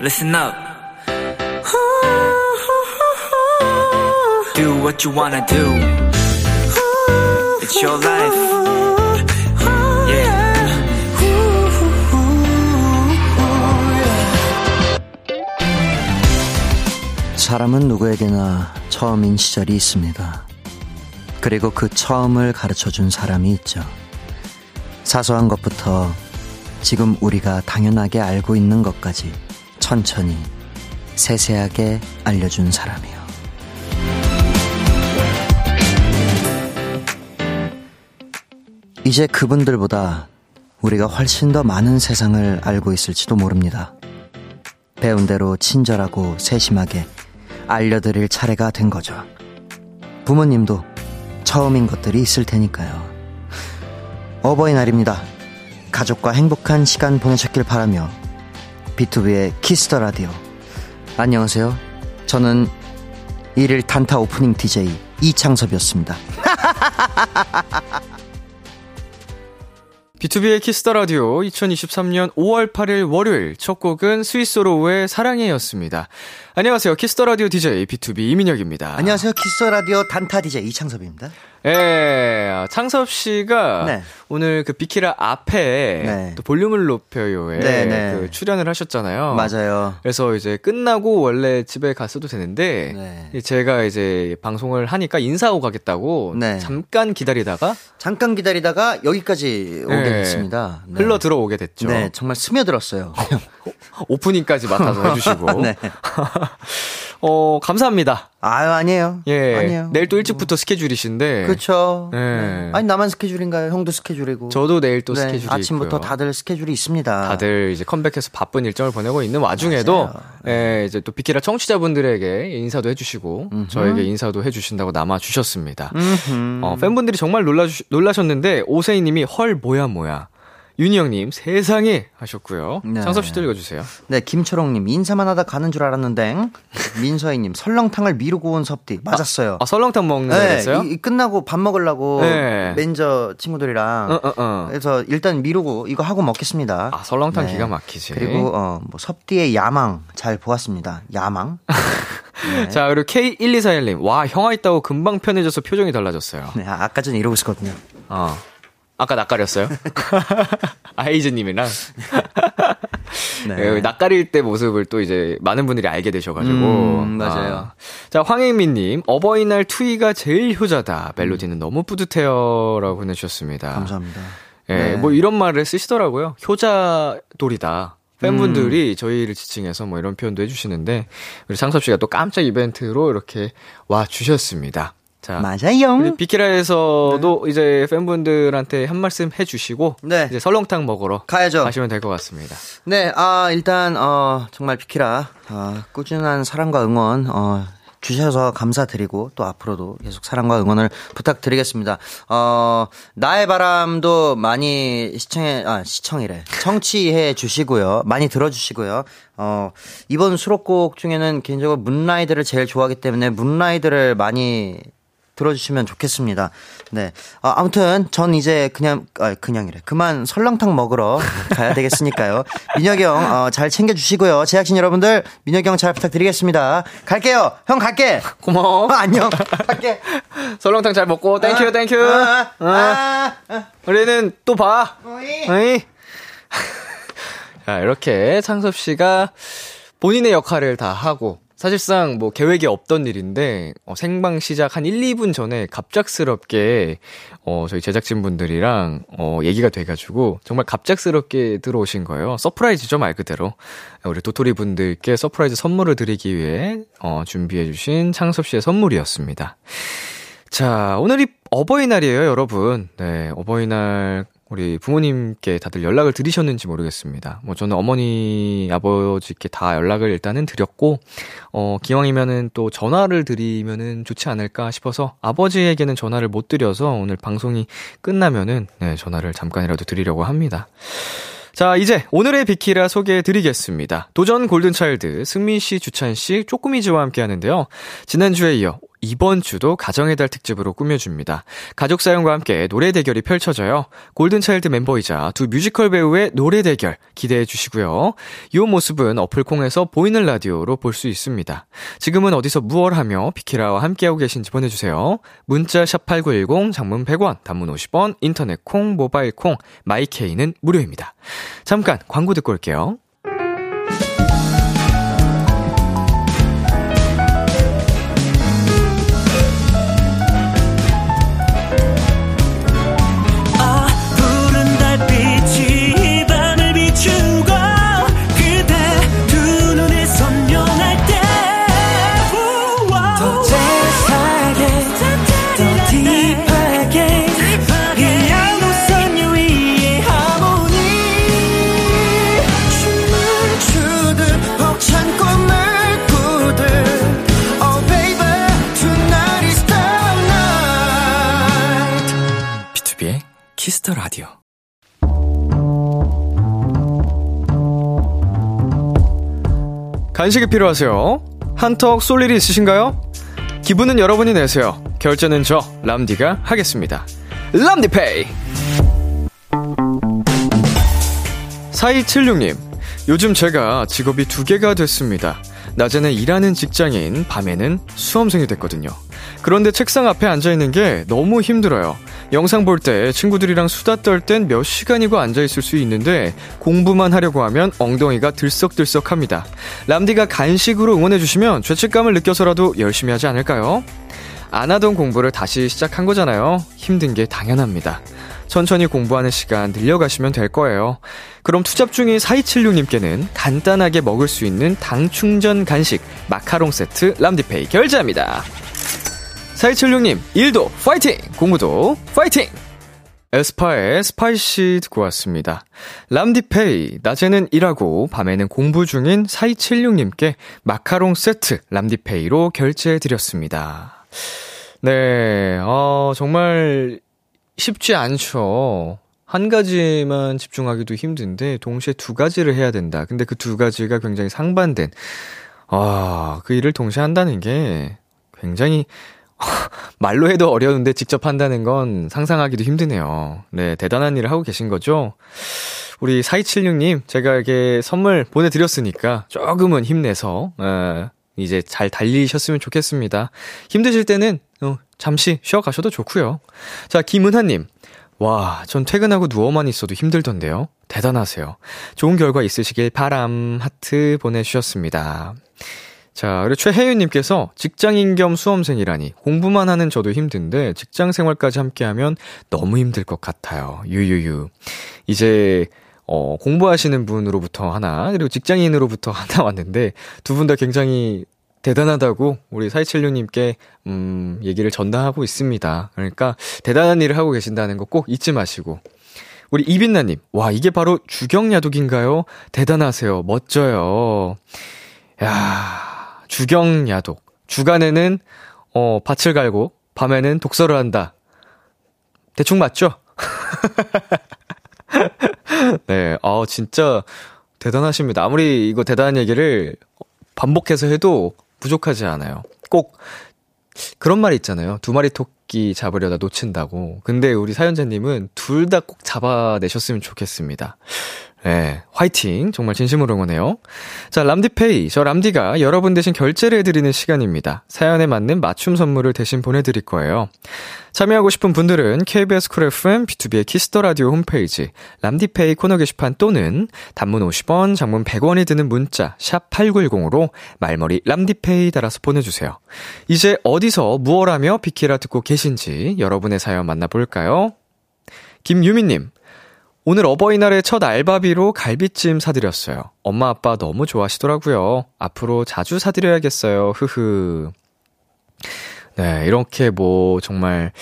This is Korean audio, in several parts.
listen up. Do what you wanna do. It's your life. Yeah. 사람은 누구에게나 처음인 시절이 있습니다. 그리고 그 처음을 가르쳐 준 사람이 있죠. 사소한 것부터 지금 우리가 당연하게 알고 있는 것까지 천천히 세세하게 알려준 사람이요. 이제 그분들보다 우리가 훨씬 더 많은 세상을 알고 있을지도 모릅니다. 배운 대로 친절하고 세심하게 알려드릴 차례가 된 거죠. 부모님도 처음인 것들이 있을 테니까요. 어버이날입니다. 가족과 행복한 시간 보내셨길 바라며 B2B의 키스터 라디오. 안녕하세요. 저는 일일 대타 오프닝 DJ 이창섭이었습니다. B2B의 키스터 라디오 2023년 5월 8일 월요일 첫 곡은 스윗소로우의 사랑해였습니다. 안녕하세요. 키스터 라디오 DJ B2B 이민혁입니다. 안녕하세요. Kiss the Radio 단타 DJ 이창섭입니다. 예, 창섭 씨가 네. 오늘 그 비키라 앞에 네. 또 볼륨을 높여요에 네, 네. 그 출연을 하셨잖아요. 맞아요. 그래서 이제 끝나고 원래 집에 갔어도 되는데 네. 제가 이제 방송을 하니까 인사하고 가겠다고 네. 잠깐 기다리다가 잠깐 기다리다가 여기까지 오게 네. 됐습니다. 네. 흘러 들어오게 됐죠. 네, 정말 스며들었어요. 오프닝까지 맡아서 해주시고. 네. 어, 감사합니다. 아유, 아니에요. 예. 아니에요. 내일 또 일찍부터 스케줄이신데. 그렇죠. 네. 네. 아니 나만 스케줄인가요? 형도 스케줄이고. 저도 내일 또 네, 스케줄이 아침부터 있고요. 다들 스케줄이 있습니다. 다들 이제 컴백해서 바쁜 일정을 보내고 있는 와중에도 맞아요. 예, 이제 또 비키라 청취자분들에게 인사도 해 주시고 저에게 인사도 해 주신다고 남아 주셨습니다. 어, 팬분들이 정말 놀라 놀라셨는데 오세희 님이 헐 뭐야 뭐야 윤희영님 세상에 하셨고요. 네. 창섭 씨도 읽어주세요. 네, 김초롱님 인사만 하다 가는 줄 알았는데 민서희님 설렁탕을 미루고 온 섭디 맞았어요. 아 설렁탕 먹는 네, 거였어요? 이, 이 끝나고 밥 먹으려고 네. 매니저 친구들이랑 어, 어, 어. 그래서 일단 미루고 이거 하고 먹겠습니다. 아 설렁탕 네. 기가 막히지. 그리고 어, 뭐 섭디의 야망 잘 보았습니다. 야망. 네. 자, 그리고 K1241님. 와, 형아 있다고 금방 편해져서 표정이 달라졌어요. 네, 아, 아까 전에 이러고 있었거든요. 어. 아까 낯가렸어요? 아이즈님이랑. 네. 네, 낯가릴 때 모습을 또 이제 많은 분들이 알게 되셔가지고. 음, 맞아요. 아. 자, 황혜민님. 어버이날 투이가 제일 효자다. 멜로디는 너무 뿌듯해요. 라고 보내주셨습니다. 감사합니다. 예, 네. 뭐 이런 말을 쓰시더라고요. 효자돌이다. 팬분들이 저희를 지칭해서 뭐 이런 표현도 해주시는데, 우리 창섭 씨가 또 깜짝 이벤트로 이렇게 와 주셨습니다. 자, 맞아요. 비키라에서도 이제 팬분들한테 한 말씀 해주시고, 네. 이제 설렁탕 먹으러 가야죠. 가시면 될 것 같습니다. 네, 아, 일단, 어, 정말 비키라, 어, 꾸준한 사랑과 응원, 어, 주셔서 감사드리고, 또 앞으로도 계속 사랑과 응원을 부탁드리겠습니다. 어, 나의 바람도 많이 시청해, 아, 시청이래. 청취해 주시고요. 많이 들어주시고요. 어, 이번 수록곡 중에는 개인적으로 Moon Ride를 제일 좋아하기 때문에 Moon Ride를 많이 들어주시면 좋겠습니다. 네. 아, 아무튼, 전 이제 그냥, 아, 그냥이래. 그만 설렁탕 먹으러 가야 되겠으니까요. 민혁이 형, 어, 잘 챙겨 주시고요. 제작진 여러분들, 민혁이 형 잘 부탁드리겠습니다. 갈게요. 형 갈게. 고마워. 어, 안녕. 갈게. 설렁탕 잘 먹고, thank you, thank you. 아, 어. 아, 아, 우리는 또 봐. 어이. 어이. 자, 이렇게 창섭 씨가 본인의 역할을 다 하고, 사실상 뭐 계획이 없던 일인데, 어, 생방 시작 한 1, 2분 전에 갑작스럽게, 어, 저희 제작진분들이랑, 어, 얘기가 돼가지고, 정말 갑작스럽게 들어오신 거예요. surprise죠, 말 그대로. 우리 도토리 분들께 surprise 선물을 드리기 위해, 어, 준비해주신 창섭 씨의 선물이었습니다. 자, 오늘이 어버이날이에요, 여러분. 네, 어버이날 우리 부모님께 다들 연락을 드리셨는지 모르겠습니다. 뭐 저는 어머니, 아버지께 다 연락을 일단은 드렸고, 어, 기왕이면은 또 전화를 드리면은 좋지 않을까 싶어서 아버지에게는 전화를 못 드려서 오늘 방송이 끝나면은 네, 전화를 잠깐이라도 드리려고 합니다. 자, 이제 오늘의 비키라 소개해 드리겠습니다. 도전 골든차일드, 승민 씨, 주찬 씨, 쪼꾸미즈와 함께 하는데요. 지난주에 이어 이번 주도 가정의 달 특집으로 꾸며줍니다. 가족 사연과 함께 노래 대결이 펼쳐져요. 골든차일드 멤버이자 두 뮤지컬 배우의 노래 대결 기대해 주시고요. 이 모습은 어플 콩에서 보이는 라디오로 볼 수 있습니다. 지금은 어디서 무얼 하며 비키라와 함께하고 계신지 보내주세요. 문자 sharp 8910 장문 100원 단문 50원 인터넷 콩 모바일 콩 My K는 무료입니다. 잠깐 광고 듣고 올게요. Kiss the Radio. 간식이 필요하세요? 한턱 쏠 일이 있으신가요? 기분은 여러분이 내세요. 결제는 저 람디가 하겠습니다. 람디페이. 4276님, 요즘 제가 직업이 두 개가 됐습니다. 낮에는 일하는 직장인, 밤에는 수험생이 됐거든요. 그런데 책상 앞에 앉아 있는 게 너무 힘들어요. 영상 볼 때 친구들이랑 수다 떨 땐 몇 시간이고 앉아있을 수 있는데 공부만 하려고 하면 엉덩이가 들썩들썩 합니다. 람디가 간식으로 응원해주시면 죄책감을 느껴서라도 열심히 하지 않을까요? 안 하던 공부를 다시 시작한 거잖아요. 힘든 게 당연합니다. 천천히 공부하는 시간 늘려가시면 될 거예요. 그럼 투잡 중인 4276님께는 간단하게 먹을 수 있는 당 충전 간식 마카롱 세트 람디페이 결제합니다. 4276님, 일도 파이팅! 공부도 파이팅! 에스파의 Spicy 듣고 왔습니다. 람디페이, 낮에는 일하고 밤에는 공부 중인 4276님께 마카롱 세트 람디페이로 결제해드렸습니다. 네, 어, 정말 쉽지 않죠. 한 가지만 집중하기도 힘든데, 동시에 두 가지를 해야 된다. 근데 그 두 가지가 굉장히 상반된, 아, 그 일을 동시에 한다는 게 굉장히 말로 해도 어려운데 직접 한다는 건 상상하기도 힘드네요. 네, 대단한 일을 하고 계신 거죠? 우리 4276님, 제가 이렇게 선물 보내드렸으니까 조금은 힘내서, 어, 이제 잘 달리셨으면 좋겠습니다. 힘드실 때는, 어, 잠시 쉬어가셔도 좋고요 자, 김은하님. 와, 전 퇴근하고 누워만 있어도 힘들던데요. 대단하세요. 좋은 결과 있으시길 바람 하트 보내주셨습니다. 자, 그리고 최혜윤님께서 직장인 겸 수험생이라니 공부만 하는 저도 힘든데 직장 생활까지 함께하면 너무 힘들 것 같아요. 유유유. 이제 어, 공부하시는 분으로부터 하나, 그리고 직장인으로부터 하나 왔는데, 두 분 다 굉장히 대단하다고 우리 사이칠류님께, 음, 얘기를 전달하고 있습니다. 그러니까, 대단한 일을 하고 계신다는 거 꼭 잊지 마시고. 우리 이빈나님, 와, 이게 바로 주경야독인가요? 대단하세요. 멋져요. 야 주경야독. 주간에는, 어, 밭을 갈고, 밤에는 독서를 한다. 대충 맞죠? 네, 아, 진짜 대단하십니다. 아무리 이거 대단한 얘기를 반복해서 해도 부족하지 않아요. 꼭 그런 말이 있잖아요. 두 마리 토끼 잡으려다 놓친다고. 근데 우리 사연자님은 둘 다 꼭 잡아내셨으면 좋겠습니다. 네, 화이팅! 정말 진심으로 응원해요. 자, 람디페이. 저 람디가 여러분 대신 결제를 해드리는 시간입니다. 사연에 맞는 맞춤 선물을 대신 보내드릴 거예요. 참여하고 싶은 분들은 KBS 쿨 FM, B2B의 키스터 라디오 홈페이지, 람디페이 코너 게시판 또는 단문 50원, 장문 100원이 드는 문자, sharp 8910으로 말머리 람디페이 달아서 보내주세요. 이제 어디서 무얼 하며 비키라 듣고 계신지 여러분의 사연 만나볼까요? 김유미님, 오늘 어버이날에 첫 알바비로 갈비찜 사드렸어요. 엄마 아빠 너무 좋아하시더라고요. 앞으로 자주 사드려야겠어요. 흐흐. 네, 이렇게 뭐 정말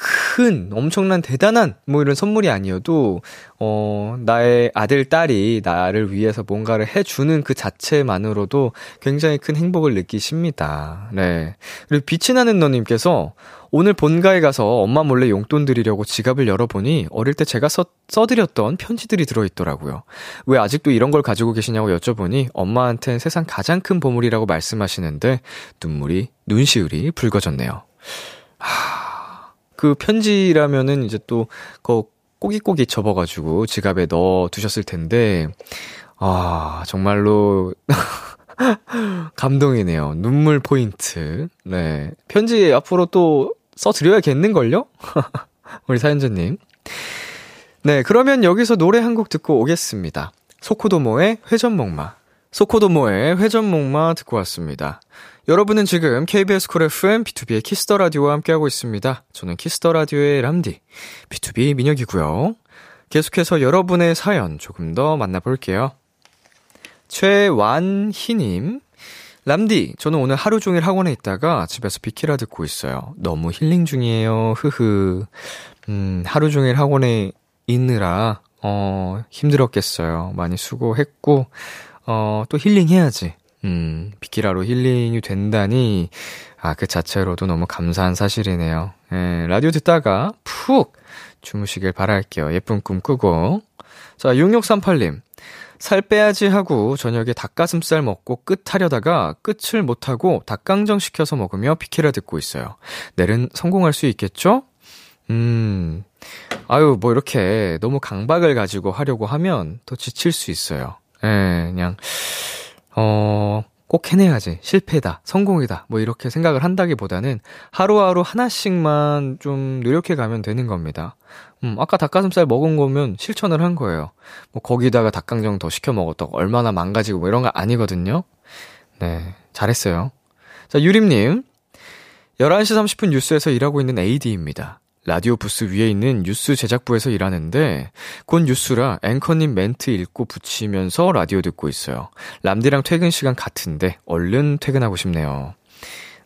큰, 엄청난 대단한, 뭐 이런 선물이 아니어도, 어, 나의 아들, 딸이 나를 위해서 뭔가를 해주는 그 자체만으로도 굉장히 큰 행복을 느끼십니다. 네. 그리고 빛이 나는 너님께서 오늘 본가에 가서 엄마 몰래 용돈 드리려고 지갑을 열어보니 어릴 때 제가 써, 써드렸던 편지들이 들어있더라고요. 왜 아직도 이런 걸 가지고 계시냐고 여쭤보니 엄마한텐 세상 가장 큰 보물이라고 말씀하시는데 눈물이, 눈시울이 붉어졌네요. 하... 그 편지라면은 이제 또, 그, 꼬깃꼬깃 접어가지고 지갑에 넣어 두셨을 텐데, 아, 정말로, 감동이네요. 눈물 포인트. 네. 편지 앞으로 또 써드려야겠는걸요? 우리 사연자님. 네, 그러면 여기서 노래 한 곡 듣고 오겠습니다. 소코도모의 회전목마. 소코도모의 회전목마 듣고 왔습니다. 여러분은 지금 KBS 쿨 FM B2B의 키스터 라디오와 함께하고 있습니다. 저는 키스터 라디오의 람디, B2B 민혁이고요. 계속해서 여러분의 사연 조금 더 만나볼게요. 최완희님, 람디, 저는 오늘 하루 종일 학원에 있다가 집에서 비키라 듣고 있어요. 너무 힐링 중이에요. 흐흐. 음, 하루 종일 학원에 있느라, 어, 힘들었겠어요. 많이 수고했고, 어, 또 힐링해야지. 음, 비키라로 힐링이 된다니, 아, 그 자체로도 너무 감사한 사실이네요. 예, 라디오 듣다가 푹 주무시길 바랄게요. 예쁜 꿈 꾸고. 자, 6638님. 살 빼야지 하고 저녁에 닭가슴살 먹고 끝 하려다가 끝을 못하고 닭강정 시켜서 먹으며 비키라 듣고 있어요. 내일은 성공할 수 있겠죠? 음, 아유, 뭐 이렇게 너무 강박을 가지고 하려고 하면 더 지칠 수 있어요. 예, 그냥, 어, 꼭 해내야지. 실패다. 성공이다. 뭐 이렇게 생각을 한다기보다는 하루하루 하나씩만 좀 노력해 가면 되는 겁니다. 음, 아까 닭가슴살 먹은 거면 실천을 한 거예요. 뭐 거기다가 닭강정 더 시켜 먹었다고 얼마나 망가지고 뭐 이런 거 아니거든요. 네. 잘했어요. 자, 유림님. 11시 30분 뉴스에서 일하고 있는 AD입니다. 라디오 부스 위에 있는 뉴스 제작부에서 일하는데 곧 뉴스라 앵커님 멘트 읽고 붙이면서 라디오 듣고 있어요. 람디랑 퇴근 시간 같은데 얼른 퇴근하고 싶네요.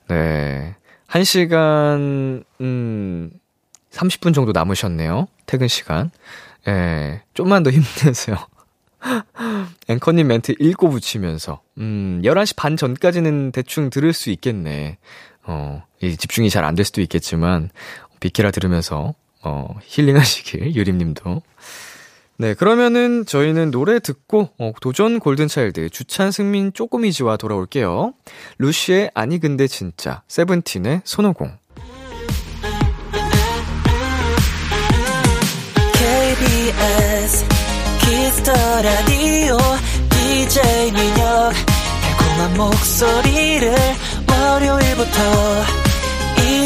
네. 1시간 음 30분 정도 남으셨네요. 퇴근 시간. 예. 좀만 더 힘내세요. 앵커님 멘트 읽고 붙이면서 음 11시 반 전까지는 대충 들을 수 있겠네. 어, 이 집중이 잘 안 될 수도 있겠지만 비키라 들으면서 어, 힐링하시길 유림님도. 네, 그러면은 저희는 노래 듣고 어, 도전 골든차일드 주찬 승민 쪼꼬미지와 돌아올게요. 루시의 아니 근데 진짜 세븐틴의 손오공. KBS Kiss the Radio DJ 민혁 달콤한 목소리를 월요일부터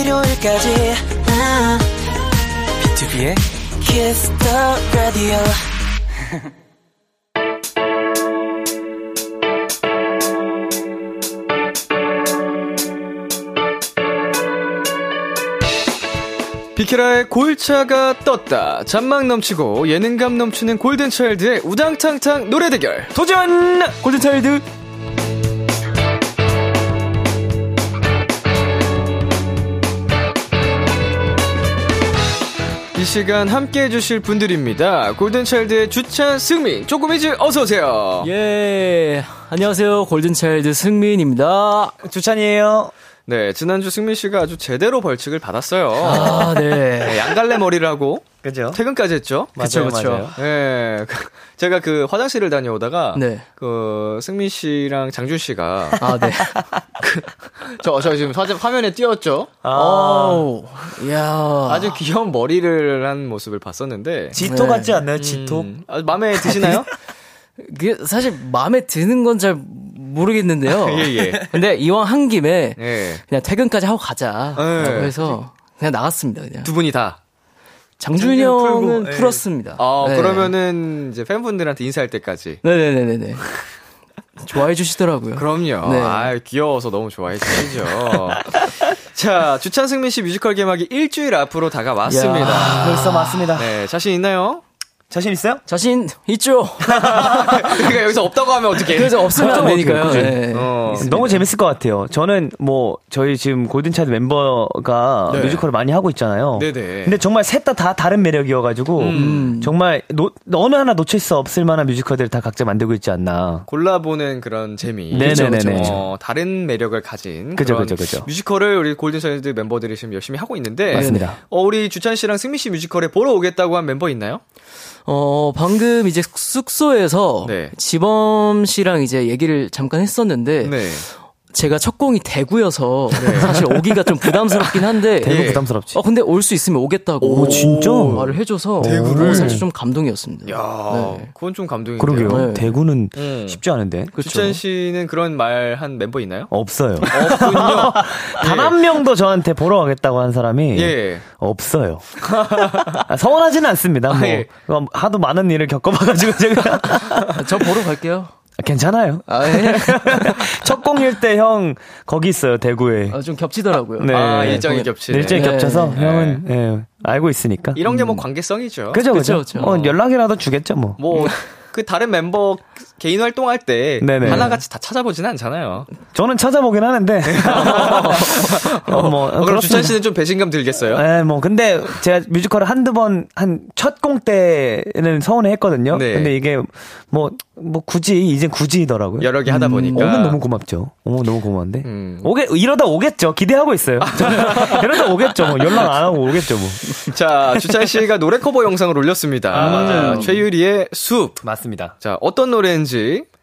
일요일까지 BTOB의 Kiss the Radio. 비키라의 골차가 떴다. 잔망 넘치고 예능감 넘치는 골든차일드의 우당탕탕 노래 대결. 도전! 골든차일드! 시간 함께 해주실 분들입니다. 골든차일드의 주찬, 승민, 조금이지 어서오세요. 예, 안녕하세요. 골든차일드 승민입니다. 주찬이에요. 네, 지난주 승민 씨가 아주 제대로 벌칙을 받았어요. 아, 네. 네, 양갈래 머리를 하고 그죠? 퇴근까지 했죠. 맞아요, 그쵸. 맞아요. 네, 제가 그 화장실을 다녀오다가 네. 그 승민 씨랑 장준 씨가 아, 네. 저, 저 지금 화, 화면에 띄었죠. 아우, 이야. 아주 귀여운 머리를 한 모습을 봤었는데 지토 네. 같지 않나요? 지토? 음, 아, 마음에 드시나요? 그게 사실 마음에 드는 건 잘 모르겠는데요. 예, 예. 근데 이왕 한 김에 네. 그냥 퇴근까지 하고 가자. 네. 라고 해서 그냥 나갔습니다. 그냥. 두 분이 다. 장준이 장준이 풀고, 형은 예. 풀었습니다. 어, 네. 그러면은 이제 팬분들한테 인사할 때까지. 네네네네. 좋아해 주시더라고요. 그럼요. 네. 아, 귀여워서 너무 좋아해 주시죠. 자, 주찬승민 씨 뮤지컬 개막이 일주일 앞으로 다가왔습니다. 벌써 맞습니다. 네, 자신 있나요? 자신 있어요? 자신 있죠. 그러니까 여기서 없다고 하면 어떻게? 그래서 없으면 안 되니까요. 네. 어. 너무 재밌을 것 같아요. 저는 뭐 저희 지금 골든차일드 멤버가 네. 뮤지컬을 많이 하고 있잖아요. 네네. 근데 정말 셋 다 다 다른 매력이어가지고 음. 정말 노, 어느 하나 놓칠 수 없을 만한 뮤지컬들을 다 각자 만들고 있지 않나. 골라보는 그런 재미. 네네네네. 그쵸, 그쵸. 어, 다른 매력을 가진 그죠, 그런 그죠, 그죠. 뮤지컬을 우리 골든차일드 멤버들이 지금 열심히 하고 있는데 맞습니다. 어, 우리 주찬 씨랑 승민 씨 뮤지컬에 보러 오겠다고 한 멤버 있나요? 어, 방금 이제 숙소에서 네. 지범 씨랑 이제 얘기를 잠깐 했었는데 네. 제가 첫 공이 대구여서 사실 오기가 좀 부담스럽긴 한데 대구 예. 부담스럽지. 어 근데 올 수 있으면 오겠다고 오, 진짜? 말을 해줘서 대구를? 어, 사실 좀 감동이었습니다. 야, 네. 그건 좀 감동인데요. 그러게요. 네. 대구는 음. 쉽지 않은데. 주찬 씨는 그런 말 한 멤버 있나요? 없어요. 없군요. 단 한 명도 저한테 보러 가겠다고 한 사람이 예. 없어요. 아, 서운하지는 않습니다. 뭐 아, 예. 그럼 하도 많은 일을 겪어봐가지고 제가 저 보러 갈게요. 괜찮아요. 아, 예. 첫 공일 때 형 거기 있어요 대구에. 아, 좀 겹치더라고요. 네. 아, 일정이 겹치네. 일정이 네. 겹쳐서 네. 형은 예, 알고 있으니까. 이런 게 뭐 관계성이죠. 그죠 그죠. 뭐 연락이라도 주겠죠 뭐. 뭐 그 다른 멤버 개인 활동할 때 네네. 하나같이 다 찾아보지는 않잖아요. 저는 찾아보긴 하는데. 어, 뭐 어, 그럼. 주찬 씨는 좀 배신감 들겠어요? 예, 뭐 근데 제가 뮤지컬을 한두 번 한 첫 공 때는 서운해 했거든요. 네. 근데 이게 뭐뭐 굳이 이제 굳이더라고요. 여러 개 하다 보니까. 오면 너무 고맙죠. 오 너무 고마운데. 음. 오게 이러다 오겠죠. 기대하고 있어요. 이러다 오겠죠. 뭐 연락 안 하고 오겠죠. 뭐. 자, 주찬 씨가 노래 커버 영상을 올렸습니다. 맞아요. 최유리의 숲. 맞습니다. 자, 어떤 노래인지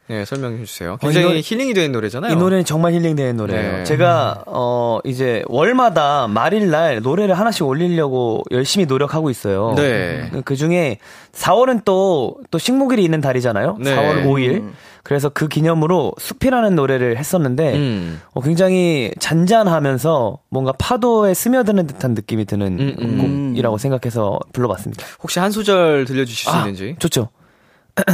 네, 설명해 주세요. 굉장히 이 노래- 힐링이 되는 노래잖아요. 이 노래는 정말 힐링되는 노래예요. 네. 제가 어 이제 월마다 말일 날 노래를 하나씩 올리려고 열심히 노력하고 있어요. 네. 그 중에 4월은 또또 식목일이 있는 달이잖아요. 네. 4월 5일. 그래서 그 기념으로 숲이라는 노래를 했었는데 음. 어, 굉장히 잔잔하면서 뭔가 파도에 스며드는 듯한 느낌이 드는 음, 음. 곡이라고 생각해서 불러봤습니다. 혹시 한 소절 들려주실 수 아, 있는지? 좋죠.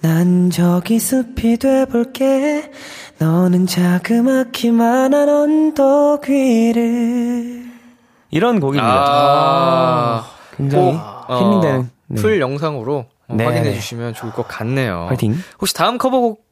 난 저기 숲이 돼볼게. 너는 자그맣기만 한 언덕 위를. 이런 곡입니다. 아, 굉장히 꼭, 힐링되는. 어, full 영상으로 어, 네. 확인해 주시면 좋을 것 같네요. 파이팅. 혹시 다음 커버곡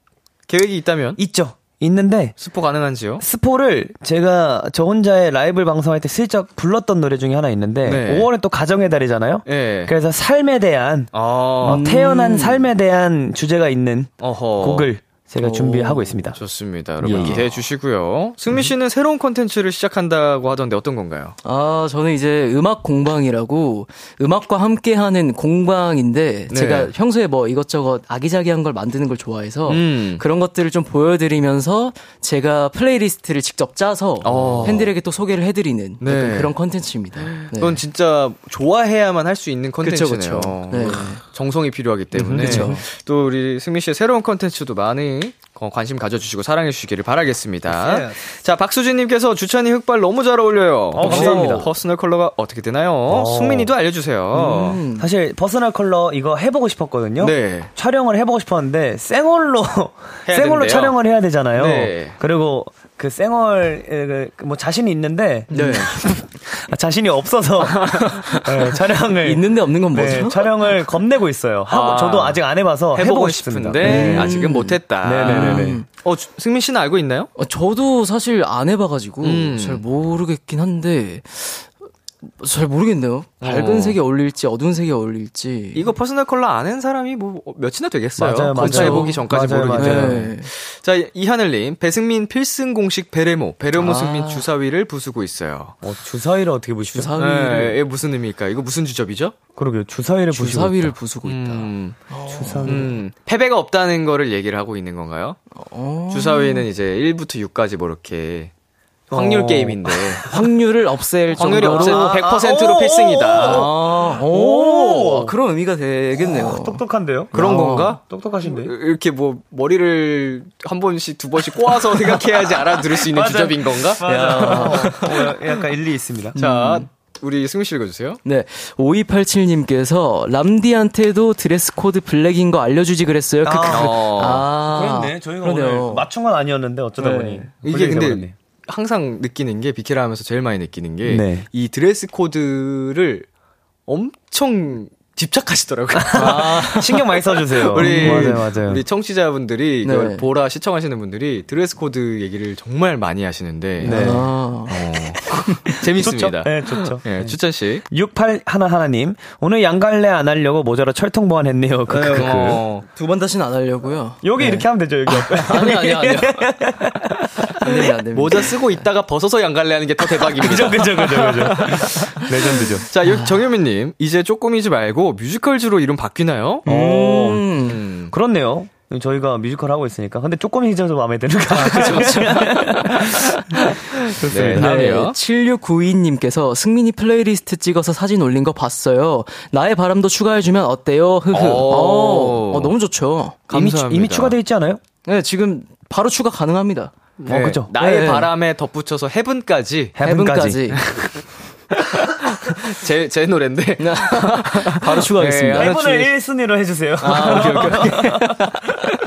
계획이 있다면 있죠. 있는데 스포 가능한지요? 스포를 제가 저 혼자의 라이브 방송할 때 슬쩍 불렀던 노래 중에 하나 있는데 네. 5월에 또 가정의 달이잖아요. 예. 그래서 삶에 대한 아, 어, 태어난 삶에 대한 주제가 있는 어허. 곡을 제가 준비하고 있습니다. 좋습니다. 여러분 예. 기대해 주시고요. 승민 씨는 새로운 콘텐츠를 시작한다고 하던데 어떤 건가요? 아, 저는 이제 음악 공방이라고 음악과 함께 하는 공방인데 네. 제가 평소에 뭐 이것저것 아기자기한 걸 만드는 걸 좋아해서 음. 그런 것들을 좀 보여드리면서 제가 playlist를 직접 짜서 어. 팬들에게 또 소개를 해드리는 네. 약간 그런 컨텐츠입니다. 네. 그건 진짜 좋아해야만 할 수 있는. 그쵸. 네. 정성이 필요하기 때문에 그쵸. 또 우리 승민 씨의 새로운 콘텐츠도 많이 어, 관심 가져주시고 사랑해 주시기를 바라겠습니다. 자 박수진님께서 주찬이 흑발 너무 잘 어울려요. 어, 감사합니다. personal color가 어떻게 되나요? 어. 승민이도 알려주세요. 음. 사실 personal color 이거 해보고 싶었거든요. 네. 촬영을 해보고 싶었는데 생얼로 생얼로 된대요. 촬영을 해야 되잖아요. 네. 그리고 그 생얼 에, 그뭐 자신이 있는데 네. 아, 자신이 없어서 네, 촬영을 있는데 없는 건 뭐죠? 네, 촬영을 겁내고 있어요. 하고 아. 저도 아직 안 해봐서 해보고, 해보고 싶은데. 네. 아직은 못했다. 네네네네. 어 주- 승민 씨는 알고 있나요? 어, 저도 사실 안 해봐가지고 음. 잘 모르겠긴 한데 잘 모르겠네요. 밝은 어. 색이 어울릴지 어두운 색이 어울릴지. 이거 personal color 아는 사람이 뭐 몇이나 되겠어요. 맞아요, 검사해 보기 맞아요. 전까지 맞아요, 모르기. 때문에. 네. 자, 이하늘님, 배승민 필승 공식 베레모, 베레모 아. 승민 주사위를 부수고 있어요. 어, 주사위를 어떻게 보시죠? 주사위를 네, 이게 무슨 의미일까? 이거 무슨 주접이죠? 그러게요. 주사위를 주사위를 있다. 부수고 있다. 음, 주사위. 음, 패배가 없다는 거를 얘기를 하고 있는 건가요? 어. 주사위는 이제 1부터 6까지 뭐 이렇게 확률 어. 게임인데 확률을 없앨 확률이 정도로 없애도 100%로 아, 필승이다. 아, 오, 그런 의미가 되겠네요. 똑똑한데요? 그런 어. 건가? 똑똑하신데? 이렇게 뭐 머리를 한 번씩 두 번씩 꼬아서 생각해야지 알아들을 수 있는. 주접인 건가? 어, 약간 일리 있습니다. 자, 우리 승민 씨 읽어주세요. 네. 5287님께서 람디한테도 dress code 블랙인 거 알려주지 그랬어요. 크크크. 어. 아, 그렇네. 저희가 그러네요. 오늘 맞춘 건 아니었는데 어쩌다 네. 보니 이게 근데. 항상 느끼는 게 비키라 하면서 제일 많이 느끼는 게이 네. dress code를 엄청 집착하시더라고요. 신경 많이 써주세요. 우리 맞아요, 맞아요. 우리 청취자분들이 네. 보라 시청하시는 분들이 dress code 얘기를 정말 많이 하시는데 네. 아, 어, 재밌습니다. 좋죠? 네, 좋죠. 예, 추천 씨. 68 하나 하나님 오늘 양갈래 안 하려고 모자로 철통 보안했네요. 그, 그, 그. 어, 두번 다시는 안 하려고요. 여기 이렇게 하면 되죠. 여기 아니, 아니, 아니. 안 됩니다, 안 됩니다. 모자 쓰고 있다가 벗어서 양갈래 하는 게 더 대박입니다. 그죠, 그죠, 그죠, 그죠. legend죠. 자, 여- 정유미님, 이제 쪼꼬미즈 말고 뮤지컬즈로 이름 바뀌나요? 어, 음. 그렇네요. 저희가 뮤지컬 하고 있으니까. 근데 조금 희져서 마음에 드는 거. 네, 네, 다음이요. 7692님께서 승민이 플레이리스트 찍어서 사진 올린 거 봤어요. 나의 바람도 추가해주면 어때요? 흐흐. 오. 어, 어, 너무 좋죠. 이미, 감사합니다. 이미 추가돼 있지 않아요? 네, 지금 바로 추가 가능합니다. 네, 그죠. 나의 네. 바람에 덧붙여서 Heaven까지. Heaven까지. 제, 제 노래인데. 바로 추가하겠습니다. 네, Heaven을 1순위로 해주세요. 아, 오케이, 오케이, 오케이.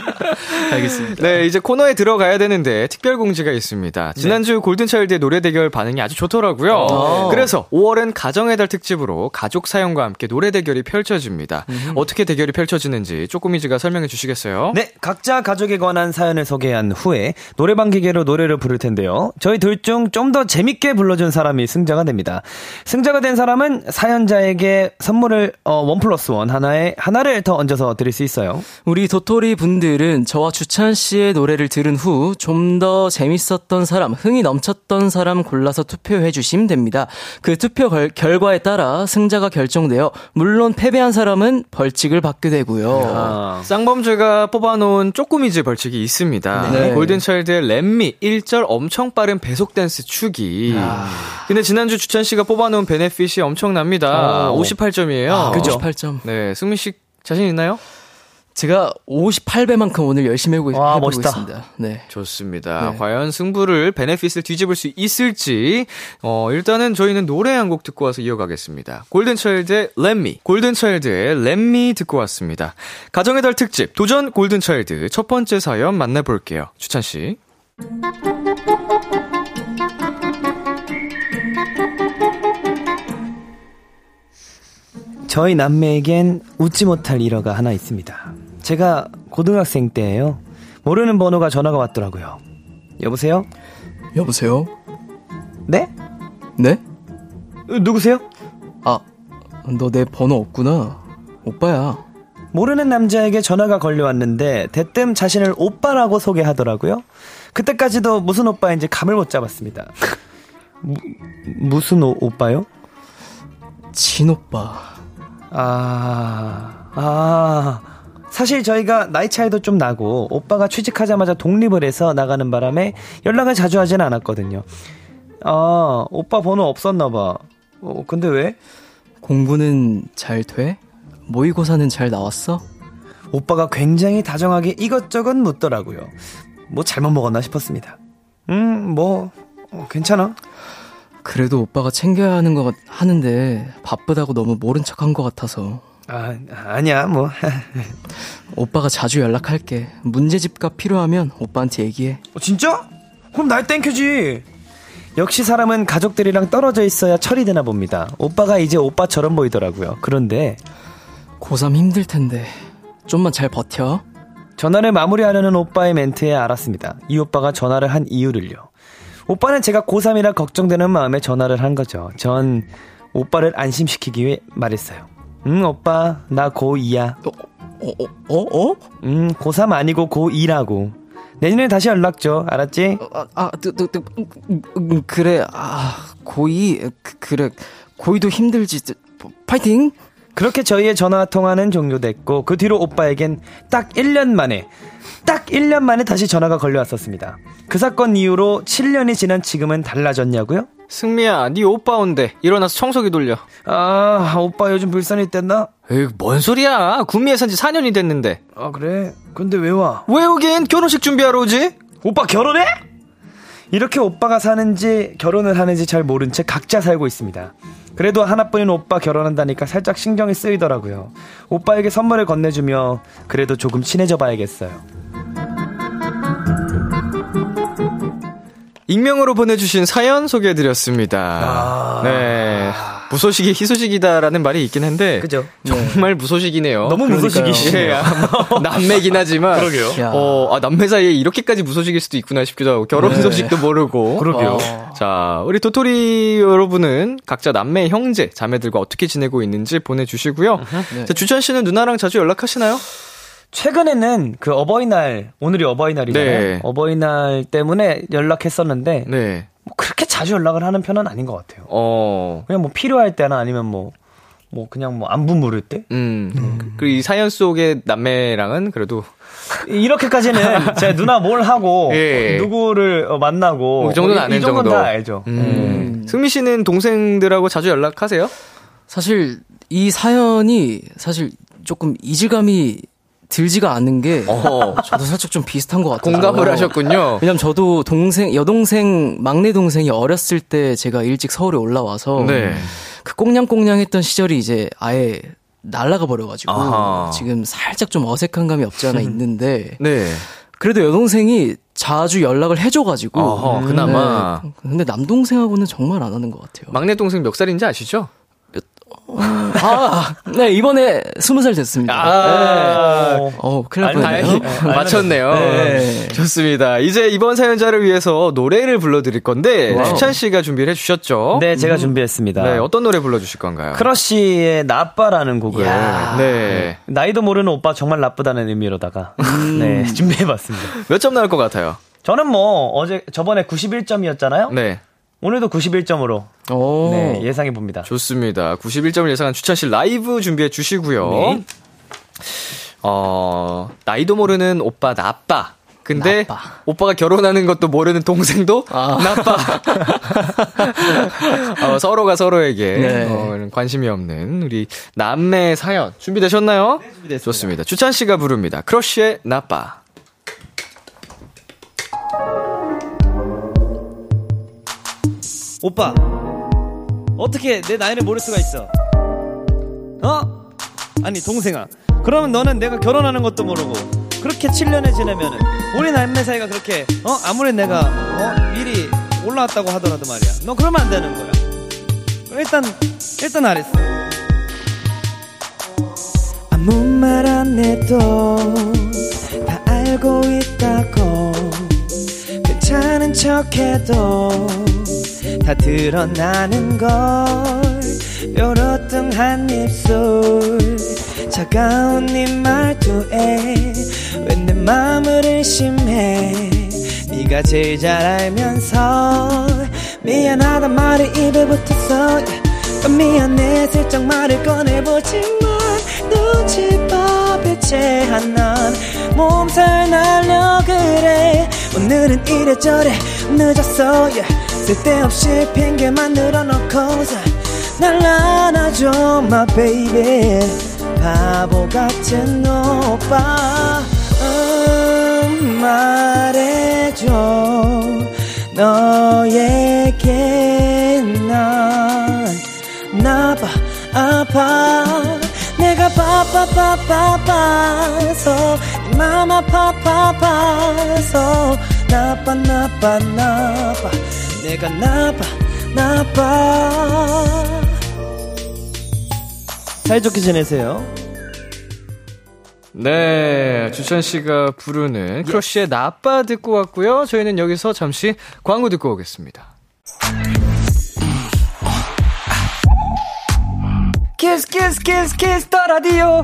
알겠습니다. 네, 이제 코너에 들어가야 되는데 특별 공지가 있습니다. 지난주 골든차일드의 노래 대결 반응이 아주 좋더라고요. 어. 그래서 5월은 가정의 달 특집으로 가족 사연과 함께 노래 대결이 펼쳐집니다. 어떻게 대결이 펼쳐지는지 쪼꼬미즈가 설명해 주시겠어요? 네, 각자 가족에 관한 사연을 소개한 후에 노래방 기계로 노래를 부를 텐데요. 저희 둘 중 좀 더 재밌게 불러준 사람이 승자가 됩니다. 승자가 된 사람은 사연자에게 선물을 어, 원 플러스 원 하나에 하나를 더 얹어서 드릴 수 있어요. 우리 도토리 분들은 저와 주찬 씨의 노래를 들은 후 좀 더 재밌었던 사람, 흥이 넘쳤던 사람 골라서 투표해 주시면 됩니다. 그 투표 결, 결과에 따라 승자가 결정되어 물론 패배한 사람은 벌칙을 받게 되고요. 아. 쌍범죄가 뽑아놓은 쪼꼬미즈 벌칙이 있습니다. 네. 골든차일드의 Let Me 1절 엄청 빠른 배속 댄스 추기. 근데 지난주 주찬 씨가 뽑아놓은 benefit이 엄청납니다. 어. 58점이에요. 아, 그죠? 58점. 네, 승민 씨 자신 있나요? 제가 58배만큼 오늘 열심히 해보고, 와, 해보고 멋있다. 있습니다. 네. 좋습니다. 네. 과연 승부를 베네핏을 뒤집을 수 있을지 어 일단은 저희는 노래 한 곡 듣고 와서 이어가겠습니다. 골든차일드의 렛미 골든차일드의 렛미 듣고 왔습니다. 가정의 달 특집 도전 골든차일드 첫 번째 사연 만나볼게요. 추찬 씨. 저희 남매에겐 웃지 못할 일화가 하나 있습니다. 제가 고등학생 때예요. 모르는 번호가 전화가 왔더라고요. 여보세요? 여보세요? 네? 네? 어, 누구세요? 아, 너 내 번호 없구나. 오빠야. 모르는 남자에게 전화가 걸려왔는데 대뜸 자신을 오빠라고 소개하더라고요. 그때까지도 무슨 오빠인지 감을 못 잡았습니다. 무, 무슨 오, 오빠요? 친오빠. 아, 아. 사실 저희가 나이 차이도 좀 나고 오빠가 취직하자마자 독립을 해서 나가는 바람에 연락을 자주 하진 않았거든요. 아, 오빠 번호 없었나 봐. 어, 근데 왜? 공부는 잘 돼? 모의고사는 잘 나왔어? 오빠가 굉장히 다정하게 이것저것 묻더라고요. 뭐 잘못 먹었나 싶었습니다. 음, 뭐 어, 괜찮아. 그래도 오빠가 챙겨야 하는 거 같- 하는데 바쁘다고 너무 모른 척한 것 같아서 아, 아니야, 뭐. 오빠가 자주 연락할게. 문제집값 필요하면 오빠한테 얘기해. 어, 진짜? 그럼 날 땡큐지. 역시 사람은 가족들이랑 떨어져 있어야 철이 되나 봅니다. 오빠가 이제 오빠처럼 보이더라고요. 그런데 고3 힘들 텐데 좀만 잘 버텨. 전화를 마무리하려는 오빠의 멘트에 알았습니다. 이 오빠가 전화를 한 이유를요. 오빠는 제가 고3이라 걱정되는 마음에 전화를 한 거죠. 전 오빠를 안심시키기 위해 말했어요. 응, 오빠, 나 고2야. 어, 어, 어, 어? 음, 고3 아니고 고2라고. 내년에 다시 연락 줘. 알았지? 아, 아, 뜨, 뜨, 뜨, 음, 음, 음, 그래. 아, 고2, 그, 그래. 고2도 힘들지. 뜨, 파이팅! 그렇게 저희의 전화 통화는 종료됐고 그 뒤로 오빠에겐 딱 1년 만에 딱 1년 만에 다시 전화가 걸려왔었습니다. 그 사건 이후로 7년이 지난 지금은 달라졌냐고요? 승미야, 네 오빠 온대. 일어나서 청소기 돌려. 아, 오빠 요즘 불산이 뗐나? 에이, 뭔 소리야. 구미에 산지 4년이 됐는데. 아, 그래? 근데 왜 와? 왜 오긴 결혼식 준비하러 오지? 오빠 결혼해? 이렇게 오빠가 사는지 결혼을 하는지 잘 모른 채 각자 살고 있습니다. 그래도 하나뿐인 오빠 결혼한다니까 살짝 신경이 쓰이더라고요. 오빠에게 선물을 건네주며 그래도 조금 친해져 봐야겠어요. 익명으로 보내주신 사연 소개해드렸습니다. 네. 무소식이 희소식이다라는 말이 있긴 한데 그죠? 정말 무소식이네요. 너무 무소식이시네요. 예, 아, 남매긴 하지만 그러게요. 야. 어, 아, 남매 사이에 이렇게까지 무소식일 수도 있구나 싶기도 하고 결혼 네. 소식도 모르고. 그러게요. 자, 우리 도토리 여러분은 각자 남매 형제, 자매들과 어떻게 지내고 있는지 보내 주시고요. 네. 자, 주찬 씨는 누나랑 자주 연락하시나요? 최근에는 그 어버이날 오늘이 어버이날이잖아요. 네. 어버이날 때문에 연락했었는데 네. 뭐 그렇게 자주 연락을 하는 편은 아닌 것 같아요. 어, 그냥 뭐 필요할 때나 아니면 뭐 뭐 그냥 뭐 안부 물을 때 음. 그리고 이 사연 속의 남매랑은 그래도 이렇게까지는 제 누나 뭘 하고 예. 누구를 어, 만나고 그 정도는 뭐 이- 아는 정도. 다 알죠. 음. 승미 씨는 동생들하고 자주 연락하세요? 사실 이 사연이 사실 조금 이질감이 들지가 않는 게 어. 저도 살짝 좀 비슷한 것 같아요. 공감을 하셨군요. 왜냐면 저도 동생 여동생 막내 동생이 어렸을 때 제가 일찍 서울에 올라와서 네. 그 꽁냥꽁냥했던 시절이 이제 아예 날아가 버려가지고 아하. 지금 살짝 좀 어색한 감이 없지 않아 있는데 네. 그래도 여동생이 자주 연락을 해줘가지고 어허, 그나마. 네. 근데 남동생하고는 정말 안 하는 것 같아요. 막내 동생 몇 살인지 아시죠? 아, 네 이번에 스무 살 됐습니다. 아. 네. 어, 큰일 날 다행히 뻔했네요. 맞췄네요. 네. 좋습니다. 이제 이번 사연자를 위해서 노래를 불러드릴 건데 와우. 주찬 씨가 준비를 해주셨죠? 네, 제가 준비했습니다. 네, 어떤 노래 불러주실 건가요? 크러쉬의 나빠라는 곡을 네. 나이도 모르는 오빠 정말 나쁘다는 의미로다가 네, 준비해봤습니다. 몇 점 나올 것 같아요? 저는 뭐 어제 저번에 91점이었잖아요. 네. 오늘도 91점으로 오. 네, 예상해 봅니다. 좋습니다. 91점을 예상한 추찬 씨 라이브 준비해 주시고요. 네. 어, 나이도 모르는 오빠 나빠. 근데 나빠. 오빠가 결혼하는 것도 모르는 동생도 아. 나빠. 어, 서로가 서로에게 네. 어, 관심이 없는 우리 남매 사연 준비되셨나요? 네, 준비됐습니다. 좋습니다. 추찬 씨가 부릅니다. 크러쉬의 나빠. 오빠, 어떻게 내 나이를 모를 수가 있어? 어? 아니, 동생아. 그러면 너는 내가 결혼하는 것도 모르고, 그렇게 7년을 지내면은, 우리 남매 사이가 그렇게, 어? 아무리 내가, 어? 미리 올라왔다고 하더라도 말이야. 너 그러면 안 되는 거야. 일단, 일단 알았어. 아무 말 안 해도, 다 알고 있다고, 괜찮은 척 해도, 다 드러나는 걸. 요렇뚱한 입술. 차가운 네 말투에 왜내 마음을 의심해? 네가 제일 잘 알면서 미안하단 말이 입에 붙었어. 또 미안해 슬쩍 말을 꺼내보지만 눈치밥에 체한 난 몸살 날려 그래. 오늘은 이래저래 늦었어 yeah. 쓸데없이 핑계만 늘어놓고서 날 안아줘 my baby. 바보 같은 오빠 음, 말해줘. 너에게 난 나빠 아파. 내가 바빠 바빠바서 맘 아파파파서. 나빠 나빠 나빠 내가 나빠 나빠 사이좋게 지내세요 네, 주찬 씨가 부르는 크러쉬의 나빠 듣고 왔고요. 저희는 여기서 잠시 광고 듣고 오겠습니다. Kiss Kiss Kiss Kiss the Radio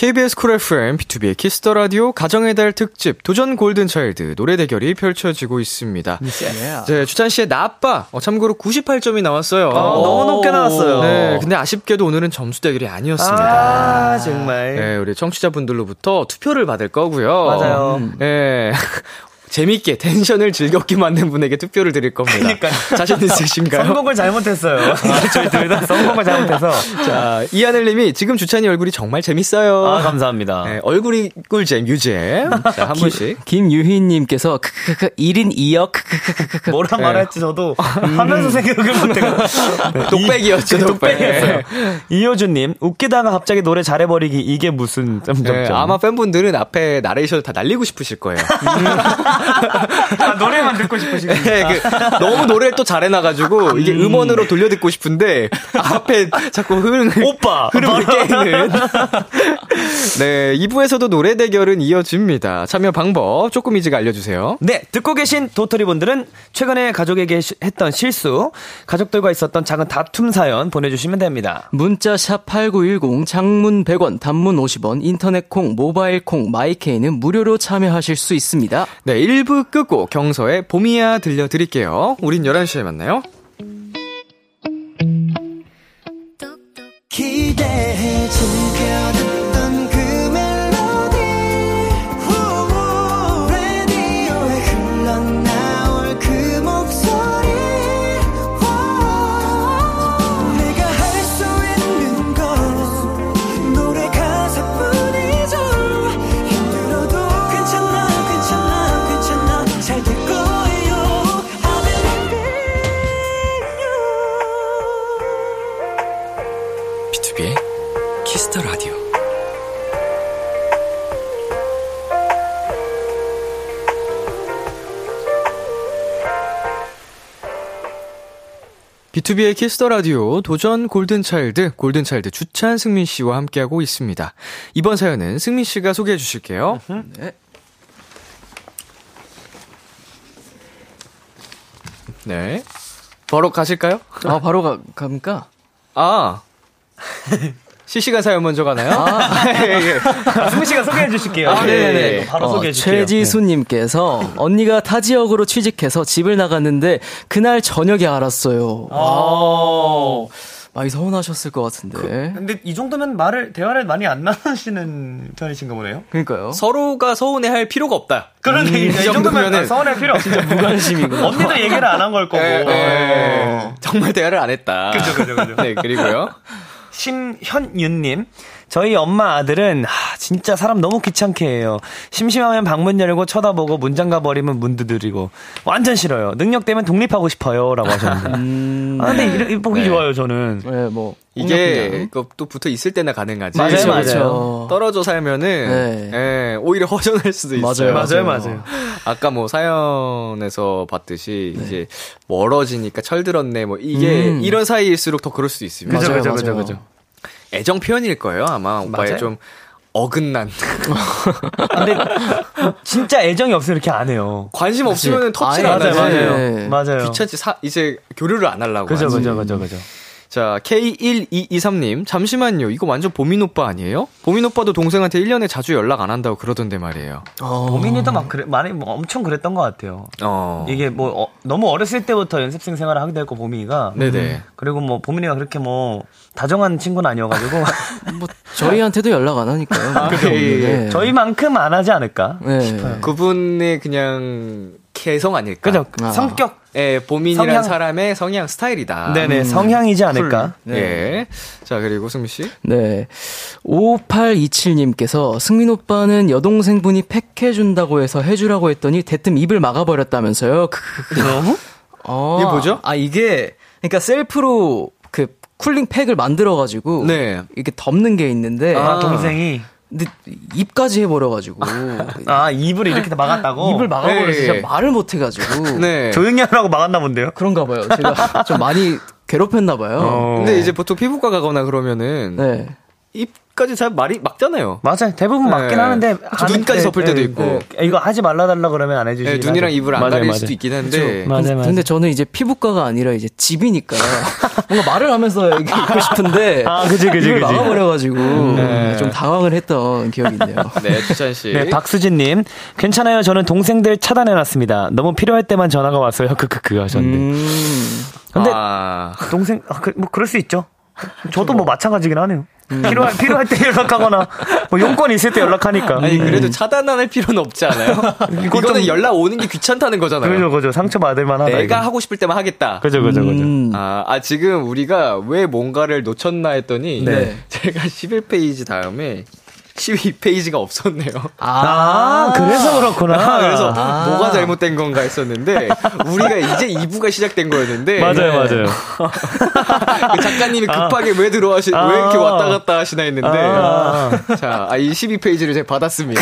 KBS 쿨 FM, 비투비의 Kiss the Radio 가정의 달 특집 도전 골든 차일드 노래 대결이 펼쳐지고 있습니다. 네, 주찬 씨의 나빠 어, 참고로 98점이 나왔어요. 너무 높게 나왔어요 네, 근데 아쉽게도 오늘은 점수 대결이 아니었습니다. 아 정말 네, 우리 청취자분들로부터 투표를 받을 거고요. 맞아요. 네. 재밌게 tension을 즐겁게 만든 분에게 투표를 드릴 겁니다. 그러니까요. 자신 있으신가요? 선곡을 잘못했어요. 저희 둘다 선곡을 잘못해서. 자, 이하늘님이 지금 주찬이 얼굴이 정말 재밌어요. 아, 감사합니다. 네, 얼굴이 꿀잼, 유잼. 자, 한 분씩. 김유희님께서 크크크크 1인 2역 크크크크크 뭐라 말할지 저도 하면서 생각을 못해가지고. 똑배기였죠, 이- 똑배. 똑배기였어요. 이효준님, 웃기다가 갑자기 노래 잘해버리기, 이게 무슨, 점점점. 네, 아마 팬분들은 앞에 나레이션을 다 날리고 싶으실 거예요. 아, 노래만 듣고 싶으시고. 네, 그, 너무 노래를 또 잘해놔가지고 이게 음 원으로 돌려 듣고 싶은데 앞에 자꾸 흐름을 오빠! 흐름을 깨는. 네, 2부에서도 노래 대결은 이어집니다. 참여 방법 조금 이지가 알려주세요. 네, 듣고 계신 도토리분들은 최근에 가족에게 시- 했던 실수, 가족들과 있었던 작은 다툼 사연 보내주시면 됩니다. 문자 샵 8910 장문 100원 단문 50원 인터넷 콩 모바일 콩 마이케이는 무료로 참여하실 수 있습니다. 네, 1부 끄고 경서의 봄이야 들려드릴게요. 우린 11시에 만나요. 비투비의 Kiss the Radio 도전 골든차일드 골든차일드 주찬 승민 씨와 함께하고 있습니다. 이번 사연은 승민 씨가 소개해 주실게요. 네. 네. 바로 가실까요? 아 바로 가, 갑니까? 아. 실시간 사연 먼저 가나요? 아, 예, 예. 승민 씨가 소개해 주실게요. 아, 네네네. 바로 어, 소개해 주실게요. 최지수님께서 언니가 타 지역으로 취직해서 집을 나갔는데 그날 저녁에 알았어요. 아, 많이 서운하셨을 것 같은데. 근데 이 정도면 말을 대화를 많이 안 나누시는 편이신가 보네요. 그러니까요. 서로가 서운해할 필요가 없다. 그런데 이, 이 정도면 정도면은- 서운할 필요 없어. 진짜 무관심이구나. 언니도 얘기를 안 한 걸 거고. 예, 예. 어. 정말 대화를 안 했다. 그죠, 그죠, 그죠. 네, 그리고요. 심현윤님, 저희 엄마 아들은 하, 진짜 사람 너무 귀찮게 해요. 심심하면 방문 열고 쳐다보고 문 잠가 버리면 문 두드리고 완전 싫어요. 능력 되면 독립하고 싶어요라고 하셨는데. 아 근데 이, 이 보기 네. 좋아요 저는. 네, 뭐 이게 또 붙어 있을 때나 가능하지. 맞아요, 그렇죠, 맞아요. 그렇죠. 떨어져 살면은 네. 예, 오히려 허전할 수도 있어요. 맞아요, 맞아요, 맞아요. 아까 뭐 사연에서 봤듯이 이제 멀어지니까 철들었네 뭐 이게 음. 이런 사이일수록 더 그럴 수도 있습니다. 그죠, 맞아요, 그죠, 그죠, 맞아요. 그죠. 애정 표현일 거예요 아마 오빠의 맞아요. 좀 어긋난 근데 진짜 애정이 없으면 이렇게 안 해요. 관심 없으면 터치를 아예 안 맞아요, 하지. 맞아요. 네. 맞아요. 귀찮지 사, 이제 교류를 안 하려고 그죠, 하지. 그죠, 그죠, 그죠. 자, K1223님, 잠시만요. 이거 완전 보민 오빠 아니에요? 보민 오빠도 동생한테 1년에 자주 연락 안 한다고 그러던데 말이에요. 고민이도 막 그래, 많이 뭐 엄청 그랬던 것 같아요. 어. 이게 뭐 어, 너무 어렸을 때부터 연습생 생활을 하게 됐고 보민이가 네네. 그리고 뭐 보민이가 그렇게 뭐 다정한 친구는 아니어가지고 뭐 저희한테도 연락 안 하니까요. 그죠. 네. 저희만큼 안 하지 않을까 네. 싶어요. 그분의 그냥 개성 아닐까? 그죠? 아. 성격. 예, 보민이란 성향. 사람의 성향 스타일이다. 네네 성향이지 않을까. 예. 자, 그리고 승미 씨. 네. 5827님께서 승민 오빠는 여동생분이 팩 해준다고 해서 해주라고 했더니 대뜸 입을 막아버렸다면서요. 너무? 어, 이게 뭐죠? 아, 이게, 그러니까 셀프로 그 쿨링 팩을 만들어가지고. 네. 이렇게 덮는 게 있는데. 아 동생이 근데 입까지 해버려가지고. 아 입을 이렇게 다 막았다고. 입을 막아버려서 네. 진짜 말을 못해가지고. 네. 조용히 하라고 막았나 본데요. 그런가 봐요. 제가 좀 많이 괴롭혔나 봐요. 어. 근데 이제 보통 피부과 가거나 그러면은 네. 입 까지 잘 말이 막잖아요. 맞아요. 대부분 맞긴 네. 하는데 그쵸, 눈까지 덮을 때도 있고. 이거 하지 말라 달라 그러면 안 해주시. 예, 눈이랑 입을 안 가릴 수도 있긴 한데. 맞아요, 맞아요. 근데 저는 이제 피부과가 아니라 이제 집이니까 뭔가 말을 하면서 있고 싶은데 아, 그지, 그지, 입을 그지. 막아버려가지고 네. 좀 당황을 했던 기억이 있네요. 네, 주찬 씨. 네, 박수진님. 괜찮아요. 저는 동생들 차단해놨습니다. 너무 필요할 때만 전화가 왔어요. 크크크 하셨는데. 음, 근데 아, 동생, 아, 그, 뭐, 그럴 수 있죠. 저도 뭐 마찬가지긴 하네요. 필요할, 필요할 때 연락하거나, 뭐 용건 있을 때 연락하니까. 아니 그래도 차단할 필요는 없지 않아요? 이거는 좀- 연락 오는 게 귀찮다는 거잖아요. 그죠, 그죠. 상처받을 만 하다. 내가 이거. 하고 싶을 때만 하겠다. 그죠, 그죠, 그죠. 음. 아, 아, 지금 우리가 왜 뭔가를 놓쳤나 했더니 네. 제가 11페이지 다음에 12페이지가 없었네요. 아, 그래서 그렇구나. 그래서 뭐가 잘못된 건가 했었는데 우리가 이제 2부가 시작된 거였는데 맞아요, 맞아요. 그 작가님이 급하게 왜 들어와시 왜 이렇게 아. 왔다 갔다 하시나 했는데 아. 자, 아, 이 12페이지를 제가 받았습니다.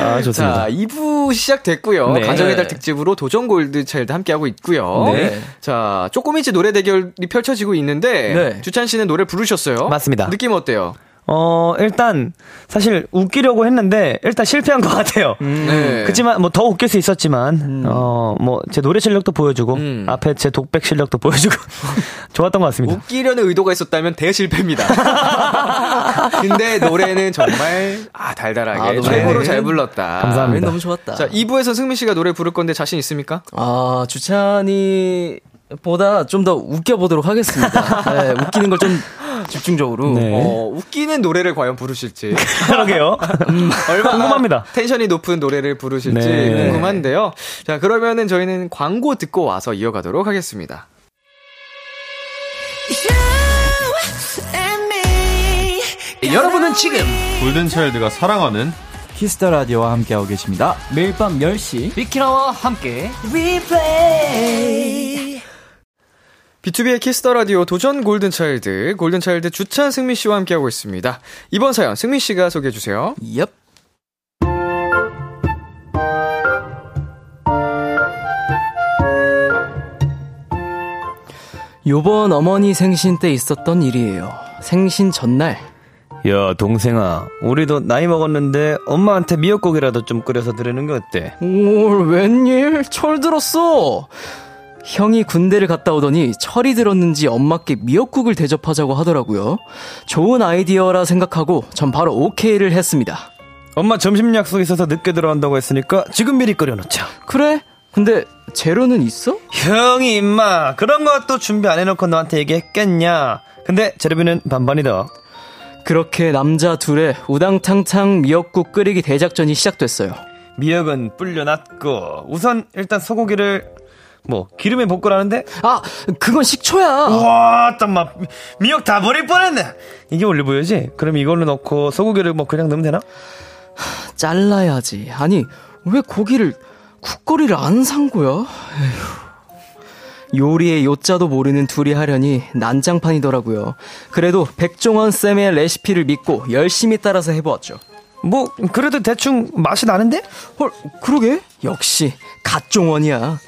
아, 좋습니다. 자, 2부 시작됐고요. 네. 가정의 달 특집으로 도전 골드 차일드 함께 하고 있고요. 네. 자, 쪼꼬미즈 노래 대결이 펼쳐지고 있는데 네. 주찬 씨는 노래 부르셨어요? 맞습니다. 느낌 어때요? 어, 일단, 사실 웃기려고 했는데, 일단 실패한 것 같아요. 네. 그렇지만 뭐 더 웃길 수 있었지만 어뭐 제 노래 실력도 보여주고 음. 앞에 제 독백 실력도 보여주고 좋았던 것 같습니다. 웃기려는 의도가 있었다면 대실패입니다. 근데 노래는 정말 아 달달하게 아. 최고로 잘 불렀다. 감사합니다. 너무 좋았다. 자, 2부에서 승민 씨가 노래 부를 건데 자신 있습니까? 아, 주찬이 보다 좀 더 웃겨보도록 하겠습니다. 네, 웃기는 걸 좀 집중적으로. 네. 어, 웃기는 노래를 과연 부르실지. 그러게요. 얼마나 궁금합니다. 텐션이 높은 노래를 부르실지 네. 궁금한데요. 자, 그러면은 저희는 광고 듣고 와서 이어가도록 하겠습니다. 여러분은 지금 골든차일드가 사랑하는 Kiss the Radio와 함께하고 계십니다. 매일 밤 10시 비키라와 함께 비투비의 Kiss the Radio 도전 골든 차일드, 골든 차일드 주찬 승민 씨와 함께 하고 있습니다. 이번 사연 승민 씨가 소개해 주세요. 얍. 요번 어머니 생신 때 있었던 일이에요. 생신 전날. 야 동생아, 우리도 나이 먹었는데 엄마한테 미역국이라도 좀 끓여서 드리는 게 어때? 올 웬일? 철 들었어. 형이 군대를 갔다 오더니 철이 들었는지 엄마께 미역국을 대접하자고 하더라고요. 좋은 아이디어라 생각하고 전 바로 오케이를 했습니다. 엄마 점심 약속 있어서 늦게 들어간다고 했으니까 지금 미리 끓여놓자. 그래? 근데 재료는 있어? 형이 임마 그런 것도 준비 안 해놓고 너한테 얘기했겠냐? 근데 재료비는 반반이다. 그렇게 남자 둘의 우당탕탕 미역국 끓이기 대작전이 시작됐어요. 미역은 불려놨고 우선 일단 소고기를 뭐 기름에 볶으라는데 아, 그건 식초야. 와, 땀마 미역 다 버릴 뻔했네. 이게 올리브유지? 그럼 이걸로 넣고 소고기를 뭐 그냥 넣으면 되나? 잘라야지. 아니, 왜 고기를 국거리를 안 산 거야? 에휴. 요리의 요자도 모르는 둘이 하려니 난장판이더라고요. 그래도 백종원 쌤의 레시피를 믿고 열심히 따라서 해보았죠. 뭐 그래도 대충 맛이 나는데? 헐, 그러게? 역시 갓종원이야.